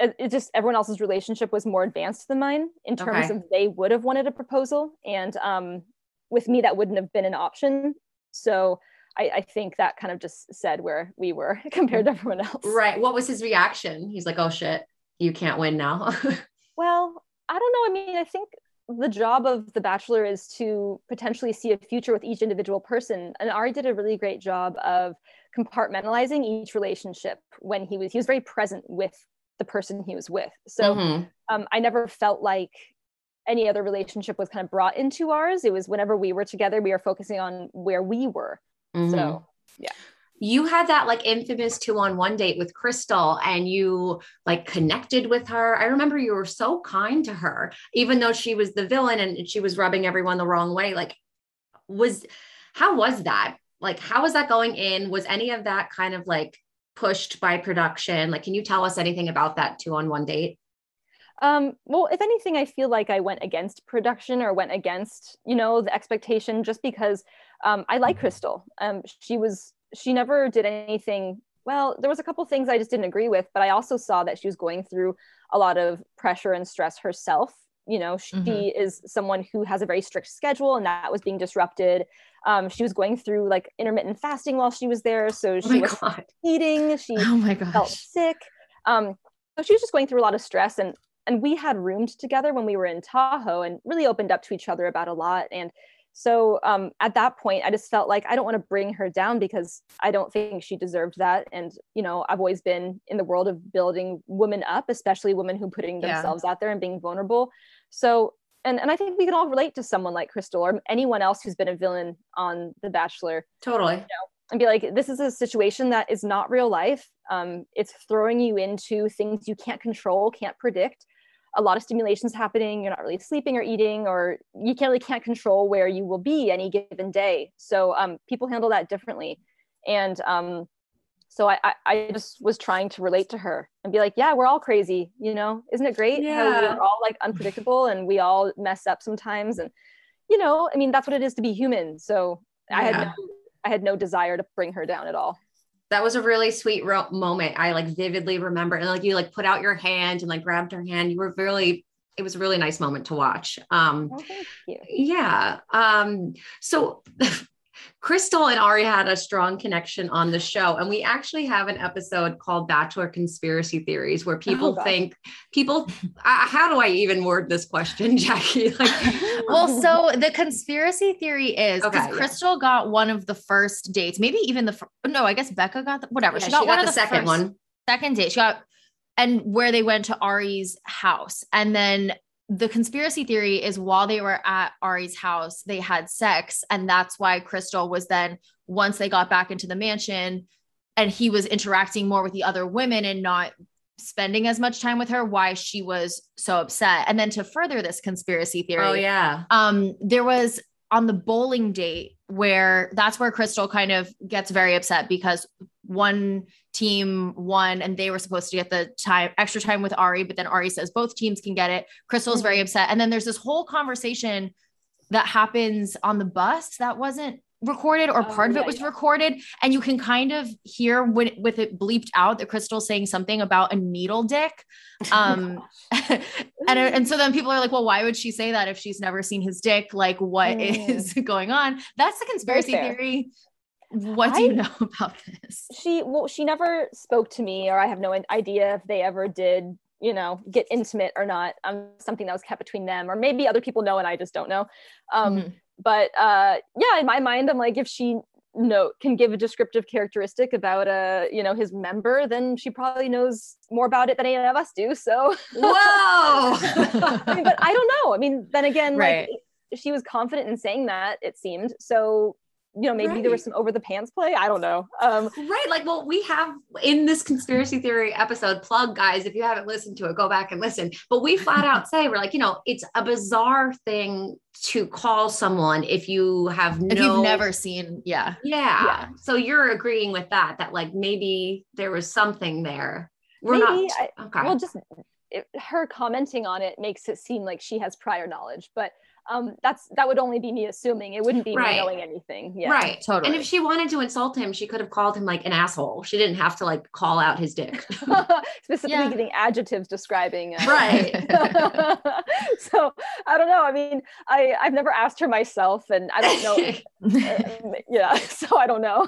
it, just, everyone else's relationship was more advanced than mine in terms Okay. of they would have wanted a proposal. And um, with me, that wouldn't have been an option. So I, I think that kind of just said where we were (laughs) compared to everyone else. Right. What was his reaction? He's like, "Oh shit, you can't win now." (laughs) Well, I don't know. I mean, I think the job of the bachelor is to potentially see a future with each individual person. And Arie did a really great job of compartmentalizing each relationship when he was he was very present with the person he was with. So Mhm. um, I never felt like any other relationship was kind of brought into ours. It was whenever we were together, we were focusing on where we were. Mhm. So yeah. you had that like infamous two on one date with Krystal and you like connected with her. I remember you were so kind to her, even though she was the villain and she was rubbing everyone the wrong way. Like, was how was that? Like, how was that going in? Was any of that kind of like pushed by production? Like, can you tell us anything about that two on one date? Um, well, if anything, I feel like I went against production or went against, you know, the expectation just because um, I like Krystal. Um, she was, she never did anything. Well, there was a couple things I just didn't agree with, but I also saw that she was going through a lot of pressure and stress herself. You know, she Mhm. is someone who has a very strict schedule, and that was being disrupted. Um, she was going through like intermittent fasting while she was there, so Oh she my was God. eating. She Oh my felt sick. Um, so she was just going through a lot of stress and and we had roomed together when we were in Tahoe and really opened up to each other about a lot. And so um, at that point, I just felt like I don't want to bring her down because I don't think she deserved that. And you know, I've always been in the world of building women up, especially women who putting Yeah. themselves out there and being vulnerable. So and and I think we can all relate to someone like Krystal or anyone else who's been a villain on The Bachelor Totally. and be like, this is a situation that is not real life. Um, it's throwing you into things you can't control, can't predict. A lot of stimulations happening. You're not really sleeping or eating, or you can't really can't control where you will be any given day. So um, people handle that differently, and um, so I, I I just was trying to relate to her and be like, yeah, we're all crazy, you know? Isn't it great how we're all like unpredictable and we all mess up sometimes, and you know, I mean, that's what it is to be human. So I had no I had no desire to bring her down at all. that was a really sweet ro- moment. I like vividly remember, and like you like put out your hand and like grabbed her hand. You were really, it was a really nice moment to watch. Um, Oh, thank you. yeah. Um, so (laughs) Krystal and Arie had a strong connection on the show, and we actually have an episode called Bachelor Conspiracy Theories where people oh, gosh. think people. How do I even word this question, (laughs) Jackie? Like, Well, so the conspiracy theory is because Okay, yeah. Krystal got one of the first dates, maybe even the fir- no, I guess Becca got the, whatever. Yeah, she got one of the the second first- one. second date. She got and where they went to Arie's house. And then the conspiracy theory is while they were at Arie's house, they had sex. And that's why Krystal was then, once they got back into the mansion and he was interacting more with the other women and not spending as much time with her, why she was so upset. And then to further this conspiracy theory, Oh yeah. um there was on the bowling date where that's where krystal kind of gets very upset because one team won and they were supposed to get the time extra time with arie but then arie says both teams can get it. Krystal's very upset. And then there's this whole conversation that happens on the bus that wasn't recorded or Oh, part of yeah, it was yeah. recorded. And you can kind of hear when with it bleeped out that krystal's saying something about a needle dick. (laughs) Um (laughs) and and so then people are like well why would she say that if she's never seen his dick? Like what is Mm. (laughs) going on? That's the conspiracy theory what do you know (laughs) about this she well she never spoke to me or i have no idea if they ever did you know get intimate or not um something that was kept between them or maybe other people know and i just don't know um Mhm. but uh yeah in my mind i'm like if she no can give a descriptive characteristic about uh you know his member then she probably knows more about it than any of us do so Whoa. (laughs) I mean, but i don't know i mean then again Right. like she was confident in saying that it seemed so you know maybe there was some over the pants play i don't know um Right. Like, well, we have in this conspiracy theory episode, plug guys, if you haven't listened to it, go back and listen. But we flat out (laughs) say, we're like, you know, it's a bizarre thing to call someone if you have no. if you've never seen yeah Yeah. Yeah. So you're agreeing with that, that like maybe there was something there. We're Maybe. not. I- okay. well just it, her commenting on it makes it seem like she has prior knowledge but um that's that would only be me assuming it wouldn't be Right. me knowing anything yeah Right. Totally. And if she wanted to insult him, she could have called him like an asshole. She didn't have to like call out his dick. (laughs) (laughs) specifically Yeah. giving adjectives describing uh, Right. (laughs) so i don't know i mean i i've never asked her myself and i don't know uh, yeah so i don't know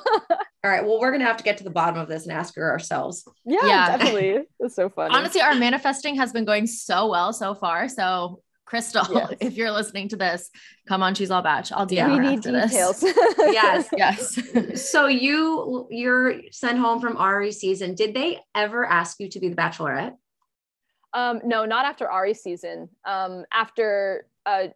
All right. Well, we're going to have to get to the bottom of this and ask her ourselves. yeah, Yeah. definitely it's so funny honestly our manifesting has been going so well so far so krystal (laughs) Yes. if you're listening to this come on she's all batch i'll do Yeah. we her need after this. details (laughs) Yes. yes So you you're sent home from Arie season. Did they ever ask you to be the bachelorette? Um, no, not after Arie's season. Um, after uh,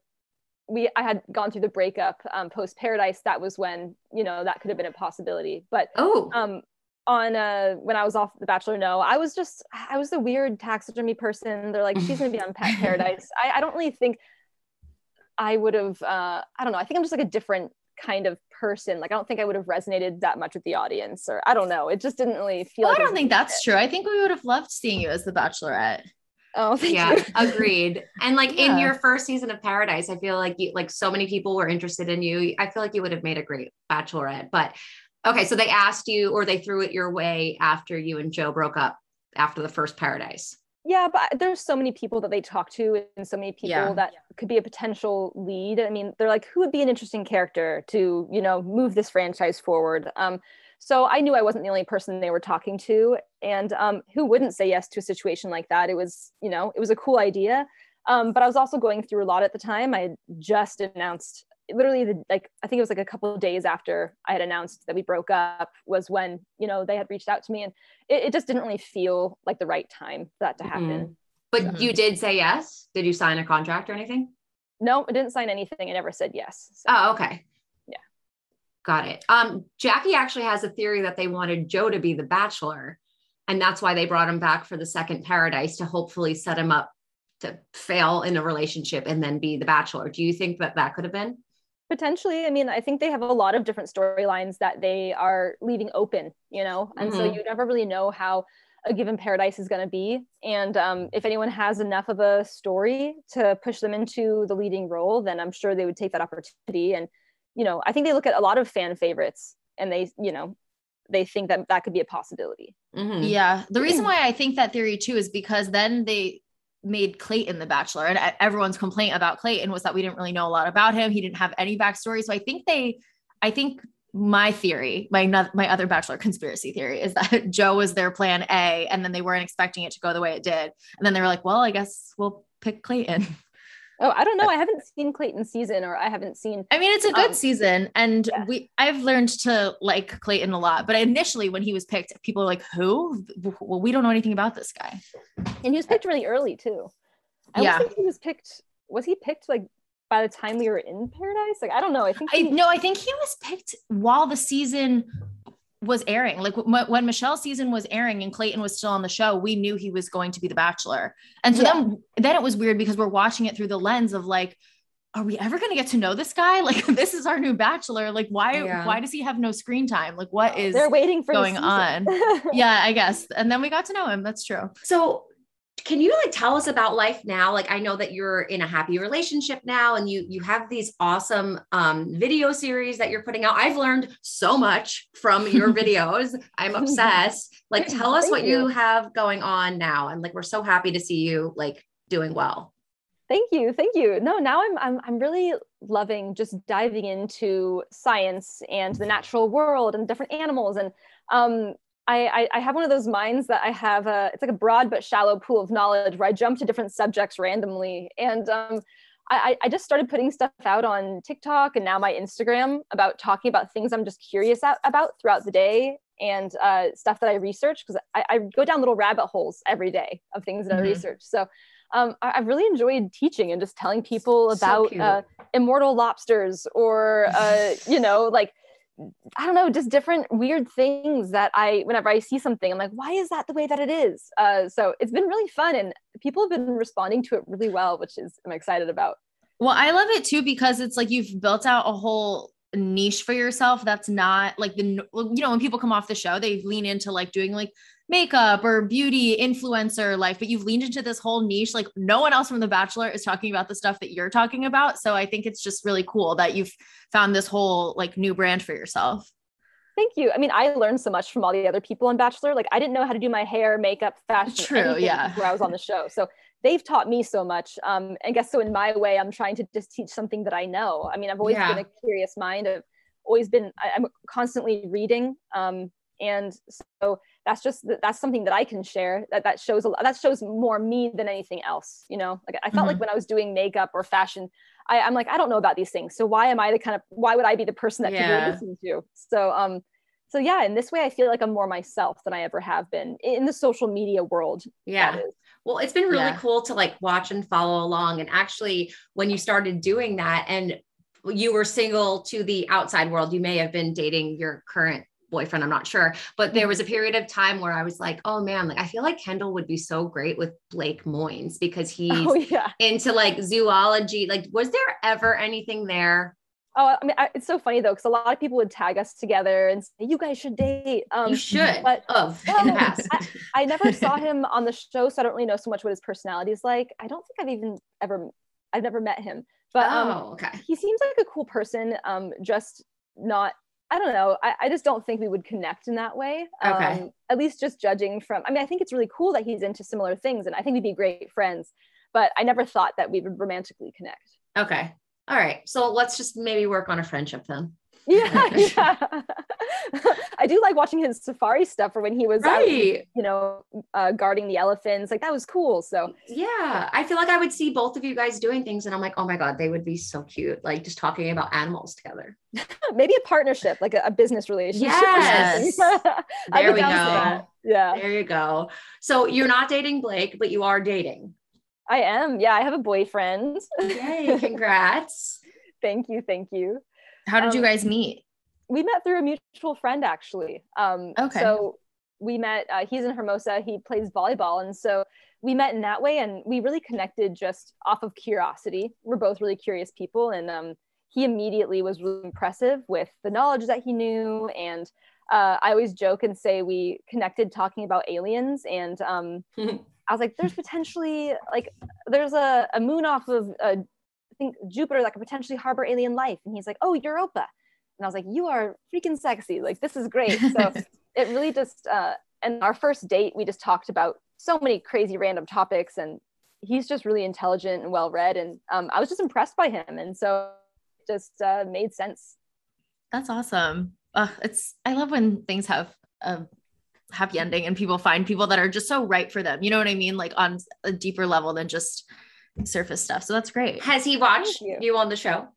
we, I had gone through the breakup um, post Paradise. That was when you know that could have been a possibility. But Oh. um, on uh, when I was off The Bachelor, no, I was just I was the weird taxidermy person. They're like, she's gonna be on Pet (laughs) Paradise. I, I don't really think I would have. Uh, I don't know. I think I'm just like a different kind of person. Like I don't think I would have resonated that much with the audience, or I don't know. It just didn't really feel. well, like i don't think that's fit. true i think we would have loved seeing you as the bachelorette Oh, thank yeah, you. agreed. And like in your first season of Paradise, I feel like you like so many people were interested in you. I feel like you would have made a great bachelorette. But okay, so they asked you or they threw it your way after you and Joe broke up after the first Paradise. Yeah, but there's so many people that they talk to and so many people Yeah. that could be a potential lead. I mean, they're like, who would be an interesting character to, you know, move this franchise forward? Um, so I knew I wasn't the only person they were talking to. And um, who wouldn't say yes to a situation like that? It was, you know, it was a cool idea. Um, but I was also going through a lot at the time. I had just announced literally the like I think it was like a couple of days after I had announced that we broke up was when, you know, they had reached out to me and it, it just didn't really feel like the right time for that to happen. But Mhm. you did say yes. Did you sign a contract or anything? No, I didn't sign anything. I never said yes. So- Oh, okay. Yeah. Got it. Um, Jackie actually has a theory that they wanted Joe to be the bachelor, and that's why they brought him back for the second paradise to hopefully set him up to fail in a relationship and then be the bachelor. Do you think that that could have been? Potentially. I mean, I think they have a lot of different storylines that they are leaving open, you know, and so Mhm. you never really know how a given paradise is going to be. And um, if anyone has enough of a story to push them into the leading role, then I'm sure they would take that opportunity. And, you know, I think they look at a lot of fan favorites and they, you know, they think that that could be a possibility. Mhm. Yeah. The reason (clears throat) why I think that theory too is because then they made Clayton the bachelor and everyone's complaint about Clayton was that we didn't really know a lot about him. He didn't have any backstory. So I think they, I think my theory, my, my other bachelor conspiracy theory is that (laughs) Joe was their plan A and then they weren't expecting it to go the way it did. And then they were like, well, I guess we'll pick Clayton. (laughs) Oh, I don't know. I haven't seen Clayton's season, or I haven't seen. I mean, it's a good Um, season, and yeah. we I've learned to like Clayton a lot. But initially, when he was picked, people were like, "Who? Well, we don't know anything about this guy." And he was picked really early too. I Yeah. he was picked. Was he picked like by the time we were in Paradise? Like I don't know. I think I he, no, I think he was picked while the season was airing. Like when, when Michelle's season was airing and Clayton was still on the show, we knew he was going to be the Bachelor. And so Yeah. then then it was weird because we're watching it through the lens of like. Are we ever going to get to know this guy? (laughs) Like this is our new bachelor. Like why Yeah. why does he have no screen time? Like what is they're waiting for going on? (laughs) yeah, I guess. And then we got to know him. That's true. So can you like tell us about life now? Like I know that you're in a happy relationship now and you you have these awesome um video series that you're putting out. I've learned so much from your (laughs) videos. I'm obsessed. Like tell us Thank what you you. have going on now and like we're so happy to see you like doing well. Thank you, thank you. No, now I'm I'm I'm really loving just diving into science and the natural world and different animals and um I, I, I have one of those minds that I have a it's like a broad but shallow pool of knowledge where I jump to different subjects randomly and um I, I just started putting stuff out on TikTok and now my Instagram about talking about things I'm just curious at, about throughout the day and uh, stuff that I research because I, I go down little rabbit holes every day of things that Mhm. I research. So um, I, I've really enjoyed teaching and just telling people about cute. uh, immortal lobsters or uh, you know like I don't know, just different weird things that I, whenever I see something, I'm like, why is that the way that it is? Uh, so it's been really fun and people have been responding to it really well, which is I'm excited about. Well, I love it too because it's like you've built out a whole niche for yourself that's not like the you know when people come off the show they lean into like doing like makeup or beauty influencer life but you've leaned into this whole niche like no one else from the bachelor is talking about the stuff that you're talking about so i think it's just really cool that you've found this whole like new brand for yourself Thank you. I mean, I learned so much from all the other people on Bachelor. Like, I didn't know how to do my hair, makeup, fashion, True, yeah. before I was on the show. So they've taught me so much. Um, and guess so in my way, I'm trying to just teach something that I know. I mean, I've always Yeah. been a curious mind. I've always been. I, I'm constantly reading. Um, and so that's just that's something that I can share. That that shows a lot. That shows more me than anything else. You know, like I felt like when I was doing makeup or fashion, I, I'm like I don't know about these things. So why am I the kind of why would I be the person that people Yeah. would listen to? So um so yeah in this way i feel like i'm more myself than i ever have been in the social media world Yeah. Well, it's been really Yeah. cool to like watch and follow along. And actually, when you started doing that and you were single to the outside world, you may have been dating your current boyfriend. I'm not sure. But there was a period of time where I was like, oh man, like I feel like Kendall would be so great with Blake Moynes because (laughs) he's oh yeah into like zoology. Like, was there ever anything there? oh i mean I, it's so funny though because a lot of people would tag us together and say you guys should date um you should but of in the Well, past. I never saw (laughs) him on the show so i don't really know so much what his personality is like i don't think i've even ever i've never met him but um oh, okay. he seems like a cool person um just not i don't know I, I just don't think we would connect in that way Okay. um at least just judging from i mean i think it's really cool that he's into similar things and i think we'd be great friends but i never thought that we would romantically connect Okay. All right. So let's just maybe work on a friendship then. Yeah, (laughs) yeah. i do like watching his safari stuff or when he was out you know uh, guarding the elephants like that was cool so Yeah. I feel like I would see both of you guys doing things and I'm like, oh my God, they would be so cute. Like just talking about animals together. (laughs) maybe a partnership like a, a business relationship Yes. (laughs) There we go. yeah There you go. So you're not dating Blake, but you are dating. I am. Yeah, I have a boyfriend. Yay. Congrats. thank you, thank you. How did you Um, guys meet We met through a mutual friend, actually. Um, Okay. So we met. Uh, he's in Hermosa. He plays volleyball, and so we met in that way, and we really connected just off of curiosity. We're both really curious people, and um, he immediately was really impressive with the knowledge that he knew. And uh, I always joke and say we connected talking about aliens, and um, (laughs) I was like, there's potentially like there's a, a moon off of uh, think Jupiter that could potentially harbor alien life. And he's like, oh, Europa. And I was like, you are freaking sexy. Like, this is great. So (laughs) it really just uh and our first date we just talked about so many crazy random topics and he's just really intelligent and well read and um, i was just impressed by him and so it just uh, made sense That's awesome. Uh, it's I love when things have a happy ending and people find people that are just so right for them. You know what I mean? Like on a deeper level than just surface stuff. So that's great. Has he watched you. you. on the show?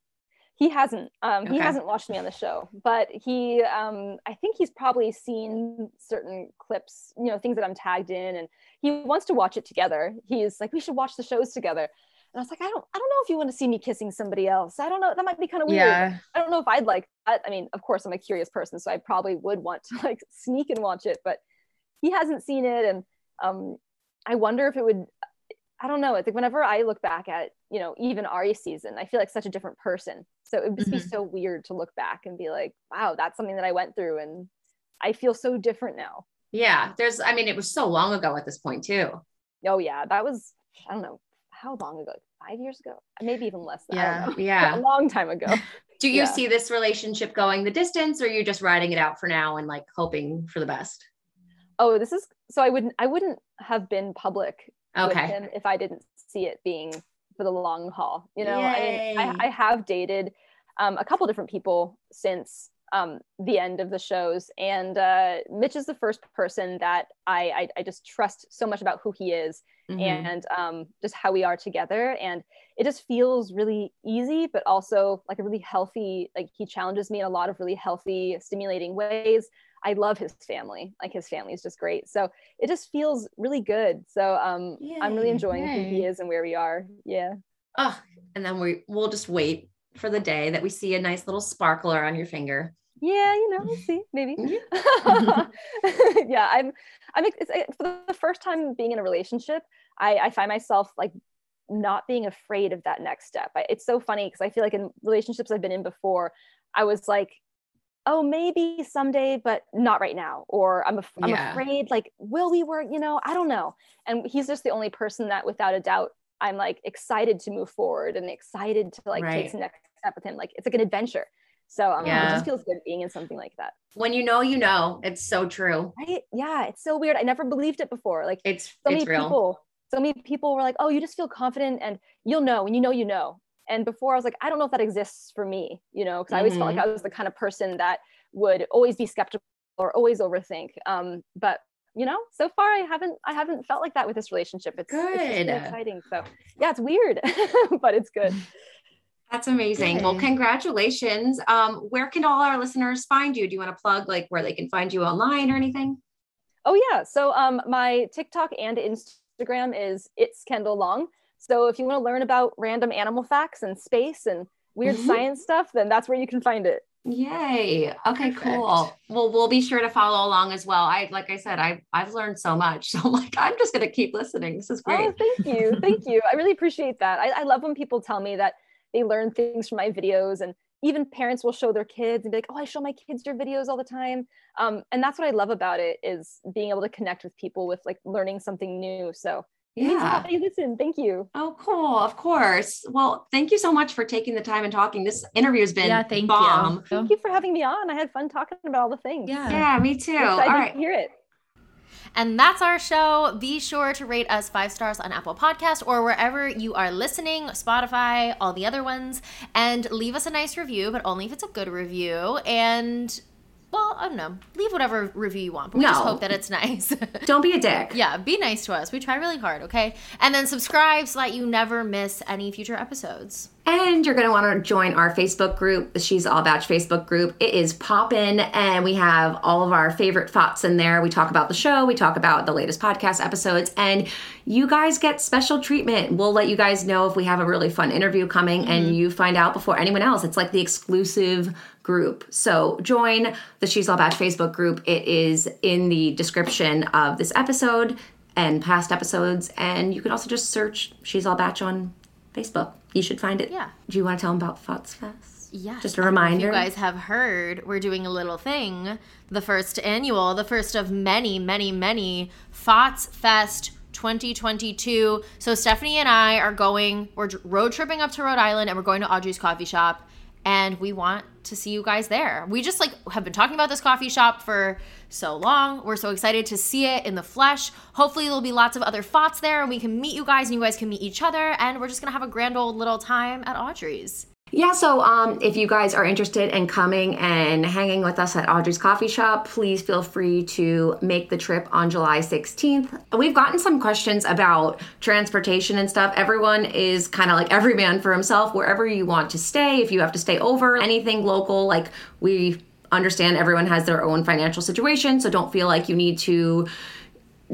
he hasn't um, he hasn't watched me on the show but he um, i think he's probably seen certain clips you know things that i'm tagged in and he wants to watch it together he's like we should watch the shows together and i was like i don't i don't know if you want to see me kissing somebody else i don't know that might be kind of weird Yeah. i don't know if i'd like that i mean of course i'm a curious person so i probably would want to (laughs) like sneak and watch it but he hasn't seen it and um, i wonder if it would I don't know. It's like whenever I look back at, you know, even Arie season, I feel like such a different person. So it would just be mm-hmm. so weird to look back and be like, wow, that's something that I went through and I feel so different now. Yeah. There's, I mean, it was so long ago at this point, too. Oh yeah, that was I don't know how long ago? Five years ago? Maybe even less than I. (laughs) Yeah. a long time ago. (laughs) Do you Yeah. see this relationship going the distance or are you just riding it out for now and like hoping for the best? Oh, this is so I wouldn't I wouldn't have been public with Okay. him if I didn't see it being for the long haul. You know, I Yay. I, I have dated um, a couple different people since um, the end of the shows, and uh, Mitch is the first person that I, I I just trust so much about who he is Mhm. and um, just how we are together, and it just feels really easy, but also like a really healthy. Like he challenges me in a lot of really healthy, stimulating ways. I love his family. Like his family is just great. So it just feels really good. So um, I'm really Yay, enjoying who he is and where we are. Yeah. Oh, and then we we'll just wait for the day that we see a nice little sparkler on your finger. Yeah, you know, we'll see, maybe. Yeah. (laughs) (laughs) I'm. I'm for the first time being in a relationship. I, I find myself like not being afraid of that next step. I, it's so funny because I feel like in relationships I've been in before, I was like, oh, maybe someday, but not right now. Or I'm, af- I'm Yeah. afraid, like, will we work? You know, I don't know. And he's just the only person that, without a doubt, I'm like excited to move forward and excited to like Right. take the next step with him. Like it's like an adventure. So um, it just feels good being in something like that. When you know, you know. It's so true. Right? Yeah, it's so weird. I never believed it before. Like It's so it's many real. people, so many people were like, "Oh, you just feel confident and you'll know, and you know, you know." And before I was like, I don't know if that exists for me, you know, because I always felt like I was the kind of person that would always be skeptical or always overthink. Um, but you know, so far I haven't, I haven't felt like that with this relationship. It's, it's just been Good. exciting. So yeah, it's weird, (laughs) but it's good. That's amazing. Well, congratulations. Um, where can all our listeners find you? Do you want to plug like where they can find you online or anything? Oh yeah. So um my TikTok and Instagram is it's Kendall Long. So if you want to learn about random animal facts and space and weird Mhm. science stuff, then that's where you can find it. Yay. Okay, Perfect. cool. Well, we'll be sure to follow along as well. I like I said, I I've learned so much. (laughs) So I'm like, I'm just gonna keep listening. This is great. Oh, thank you. Thank you. I really appreciate that. I, I love when people tell me that they learn things from my videos and even parents will show their kids and be like, oh, I show my kids your videos all the time. Um, and that's what I love about it is being able to connect with people with like learning something new. So it means a Yeah. lot listen. Thank you. Oh, cool. Of course. Well, thank you so much for taking the time and talking. This interview has been Yeah, thank bomb. you. Thank you for having me on. I had fun talking about all the things. Yeah. Yeah, me too. I'm All excited right. to hear it. And that's our show. Be sure to rate us five stars on Apple Podcast or wherever you are listening, Spotify, all the other ones, and leave us a nice review, but only if it's a good review. And well, I don't know, leave whatever review you want, but we just hope that it's nice. (laughs) Don't be a dick. yeah, be nice to us. We try really hard, okay? And then subscribe so that you never miss any future episodes. And you're going to want to join our Facebook group, the She's All Batch Facebook group. It is poppin', and we have all of our favorite thoughts in there. We talk about the show, we talk about the latest podcast episodes, and you guys get special treatment. We'll let you guys know if we have a really fun interview coming, and mm-hmm. you find out before anyone else. It's like the exclusive group. So join the She's All Batch Facebook group. It is in the description of this episode and past episodes, and you can also just search She's All Batch on Facebook. You should find it. Yeah. Do you want to tell them about Thoughts Fest? Yeah. Just a If reminder. you guys have heard, we're doing a little thing, the first annual, the first of many, many, many Fots Fest 2022. So Stephanie and I are going, we're road tripping up to Rhode Island and we're going to Audrey's coffee shop. And we want to see you guys there. We just like have been talking about this coffee shop for so long. We're so excited to see it in the flesh. Hopefully there'll be lots of other thoughts there and we can meet you guys and you guys can meet each other and we're just going to have a grand old little time at Audrey's. Yeah, so um, if you guys are interested in coming and hanging with us at Audrey's Coffee Shop, please feel free to make the trip on July 16th. We've gotten some questions about transportation and stuff. Everyone is kind of like every man for himself, wherever you want to stay. If you have to stay over, anything local, like we understand everyone has their own financial situation, so don't feel like you need to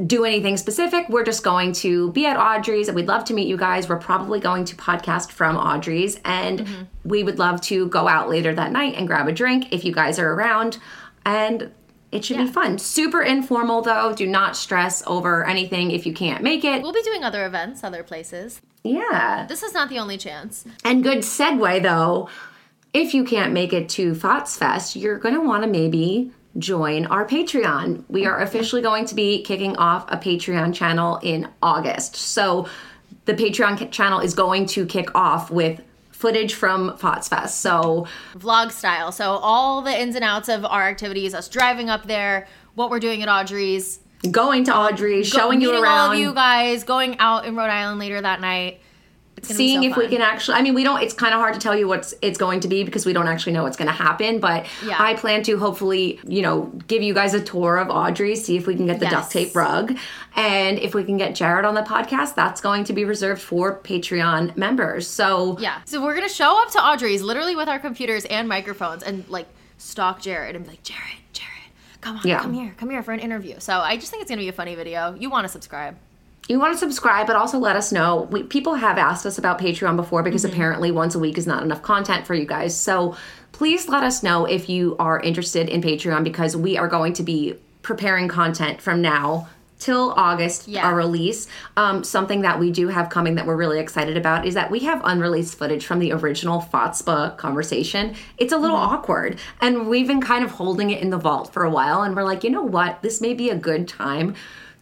do anything specific. We're just going to be at Audrey's and we'd love to meet you guys. We're probably going to podcast from Audrey's and mm-hmm. we would love to go out later that night and grab a drink if you guys are around. And it should yeah. be fun. Super informal though. Do not stress over anything if you can't make it. We'll be doing other events, other places. Yeah. This is not the only chance. And good segue though. If you can't make it to Thoughts Fest, you're going to want to maybe join our Patreon. We are officially going to be kicking off a Patreon channel in August. So the Patreon channel is going to kick off with footage from FOTS Fest. So vlog style. So all the ins and outs of our activities, us driving up there, what we're doing at Audrey's, going to Audrey's, Go, showing you around. all of you guys, going out in Rhode Island later that night seeing so if we can actually i mean we don't it's kind of hard to tell you what's it's going to be because we don't actually know what's going to happen but yeah. i plan to hopefully you know give you guys a tour of audrey see if we can get the yes. duct tape rug and if we can get jared on the podcast that's going to be reserved for patreon members so yeah so we're going to show up to audrey's literally with our computers and microphones and like stalk jared and be like jared jared come on yeah. come here come here for an interview so i just think it's going to be a funny video you want to subscribe you want to subscribe, but also let us know. We, people have asked us about Patreon before because mm-hmm. apparently once a week is not enough content for you guys. So please let us know if you are interested in Patreon because we are going to be preparing content from now till August, yeah. our release. Um, something that we do have coming that we're really excited about is that we have unreleased footage from the original FOTSPA conversation. It's a little mm-hmm. awkward, and we've been kind of holding it in the vault for a while, and we're like, you know what? This may be a good time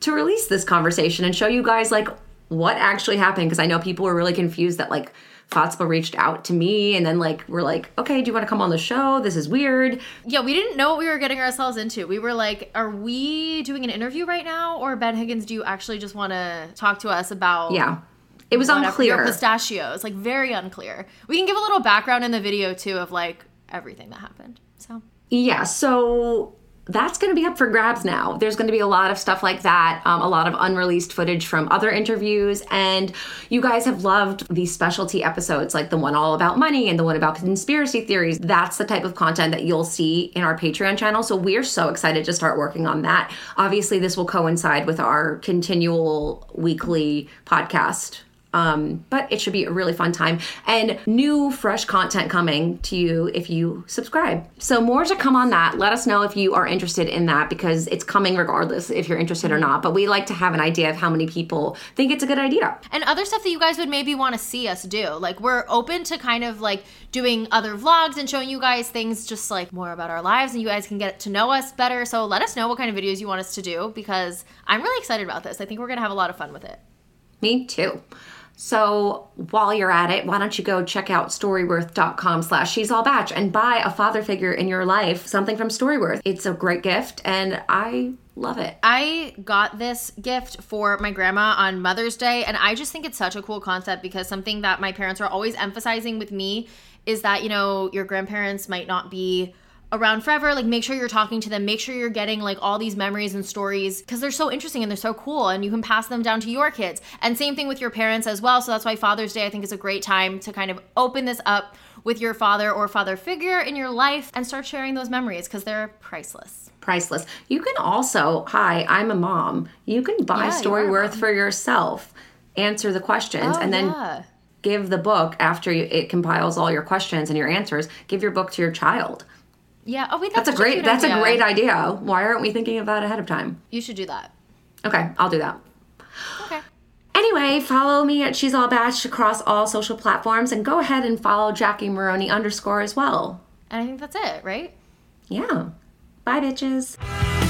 to release this conversation and show you guys like what actually happened because I know people were really confused that like FOTSPA reached out to me and then like we're like, okay, do you want to come on the show? This is weird. Yeah, we didn't know what we were getting ourselves into. We were like, are we doing an interview right now? Or Ben Higgins, do you actually just want to talk to us about Yeah. It was unclear. Your pistachios, like very unclear. We can give a little background in the video too of like everything that happened. So yeah, so that's going to be up for grabs now. There's going to be a lot of stuff like that, um, a lot of unreleased footage from other interviews. And you guys have loved these specialty episodes, like the one all about money and the one about conspiracy theories. That's the type of content that you'll see in our Patreon channel. So we're so excited to start working on that. Obviously, this will coincide with our continual weekly podcast um, but it should be a really fun time and new, fresh content coming to you if you subscribe. So, more to come on that. Let us know if you are interested in that because it's coming regardless if you're interested or not. But we like to have an idea of how many people think it's a good idea. And other stuff that you guys would maybe want to see us do. Like, we're open to kind of like doing other vlogs and showing you guys things just like more about our lives and you guys can get to know us better. So, let us know what kind of videos you want us to do because I'm really excited about this. I think we're going to have a lot of fun with it. Me too. So while you're at it, why don't you go check out storyworth.com slash she's all batch and buy a father figure in your life, something from Storyworth. It's a great gift and I love it. I got this gift for my grandma on Mother's Day and I just think it's such a cool concept because something that my parents are always emphasizing with me is that, you know, your grandparents might not be around forever like make sure you're talking to them make sure you're getting like all these memories and stories because they're so interesting and they're so cool and you can pass them down to your kids. And same thing with your parents as well so that's why father's day i think is a great time to kind of open this up with your father or father figure in your life and start sharing those memories because they're priceless. Priceless. You can also hi i'm a mom. You can buy yeah, storyworth for yourself answer the questions oh, and then yeah. give the book after it compiles all your questions and your answers give your book to your child yeah. Oh wait, that's, that's a great. That's idea. a great idea. Why aren't we thinking of that ahead of time? You should do that. Okay, I'll do that. Okay. Anyway, follow me at She's All Batch across all social platforms, and go ahead and follow Jackie Maroney underscore as well. And I think that's it, right? Yeah. Bye, bitches.